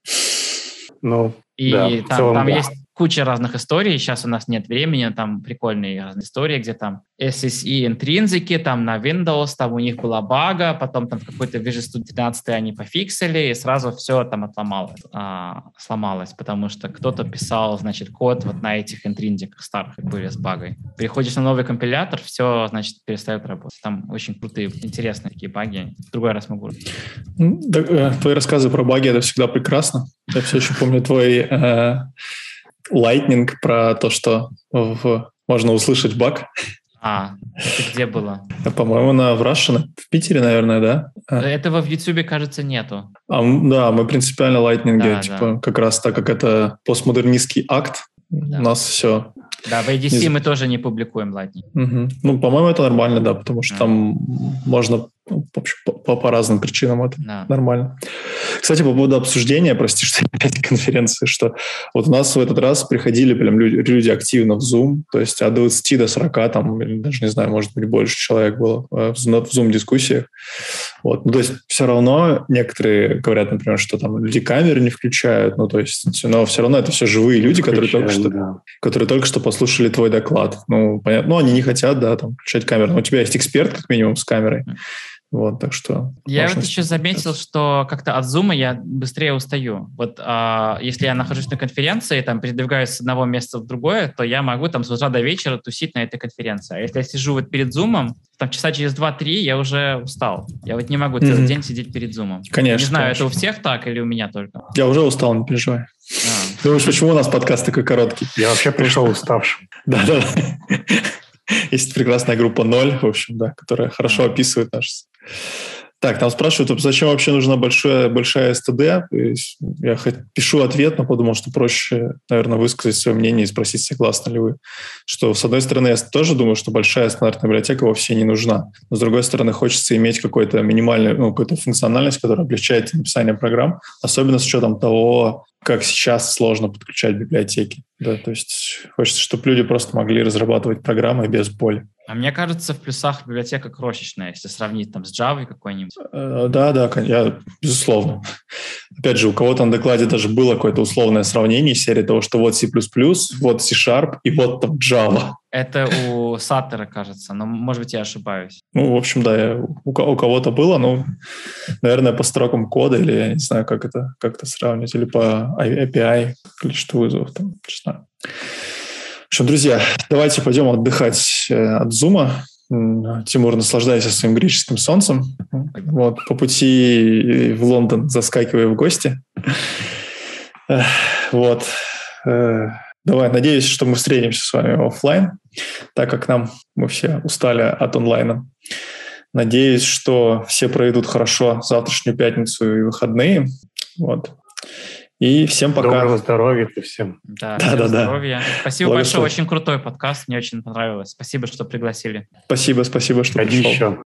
Ну, и да, там, целом, там да. есть куча разных историй. Сейчас у нас нет времени, там прикольные разные истории, где там SSE интринзики, там на Windows, там у них была бага, потом там какой-то Visual Studio 15 они пофиксили, и сразу все там отломалось, а, сломалось, потому что кто-то писал, значит, код вот на этих интринзиках старых, были с багой. Переходишь на новый компилятор, все, значит, перестает работать. Там очень крутые, интересные такие баги. В другой раз могу. Э, твои рассказы про баги — это всегда прекрасно. Я все еще помню твой э, Lightning про то, что в, можно услышать баг. А, это где было? По-моему, на в Russian, в Питере, наверное, да? А. Этого в YouTube, кажется, нету. А, да, мы принципиально Lightning, да, типа, да. как раз так как это постмодернистский акт, да. у нас все да, в ADC не... мы тоже не публикуем Lightning. Угу. Ну, по-моему, это нормально, да, потому что а. там можно в общем, по, по разным причинам это да. нормально. Кстати, по поводу обсуждения, прости, [LAUGHS] что опять конференции, что вот у нас в этот раз приходили прям люди, люди активно в Zoom, то есть от 20 до 40, там, даже не знаю, может быть, больше человек было э, в Zoom-дискуссиях. Вот. Ну, то есть все равно некоторые говорят, например, что там люди камеры не включают, ну, то есть, но все равно это все живые люди, которые только, что, да. которые только что послушали твой доклад. Ну, понятно, ну, они не хотят, да, там, включать камеру. Но у тебя есть эксперт, как минимум, с камерой. Вот, так что... Я вот еще заметил, что как-то от зума я быстрее устаю. Вот а, если я нахожусь на конференции, там, передвигаюсь с одного места в другое, то я могу там с утра до вечера тусить на этой конференции. А если я сижу вот перед зумом, там часа через 2-3 я уже устал. Я вот не могу целый mm-hmm. день сидеть перед зумом. Конечно. Не знаю, конечно. это у всех так или у меня только? Я уже устал, не переживай. А. Думаешь, почему у нас подкаст такой короткий? Я вообще пришел уставшим. [LAUGHS] Да-да. Есть прекрасная группа «Ноль», в общем, да, которая хорошо описывает наш так, там спрашивают, зачем вообще нужна большая, большая СТД? Я хоть пишу ответ, но подумал, что проще, наверное, высказать свое мнение и спросить, согласны ли вы. Что, с одной стороны, я тоже думаю, что большая стандартная библиотека вовсе не нужна. Но, с другой стороны, хочется иметь какой-то минимальный, ну, какую-то функциональность, которая облегчает написание программ, особенно с учетом того, как сейчас сложно подключать библиотеки. Да, то есть хочется, чтобы люди просто могли разрабатывать программы без боли. А мне кажется, в плюсах библиотека крошечная, если сравнить там с Java какой-нибудь. Э, да, да, я, безусловно. Опять же, у кого-то на докладе даже было какое-то условное сравнение серии того, что вот C++, вот C-Sharp и вот там Java. Это у Саттера, кажется, но, может быть, я ошибаюсь. Ну, в общем, да, я, у, у кого-то было, ну, наверное, по строкам кода, или я не знаю, как это, как это сравнивать, или по API, количество вызовов, там, не знаю. В общем, друзья, давайте пойдем отдыхать э, от Зума. Тимур, наслаждайся своим греческим солнцем. Вот, по пути в Лондон заскакивай в гости. Вот. Э, Давай, надеюсь, что мы встретимся с вами офлайн, так как нам мы все устали от онлайна. Надеюсь, что все проведут хорошо завтрашнюю пятницу и выходные. Вот. И всем пока. Доброго здоровья всем. Да, да, да, здоровья. Да. Спасибо большое, очень крутой подкаст, мне очень понравилось. Спасибо, что пригласили. Спасибо, спасибо, что Ходи пришел. еще.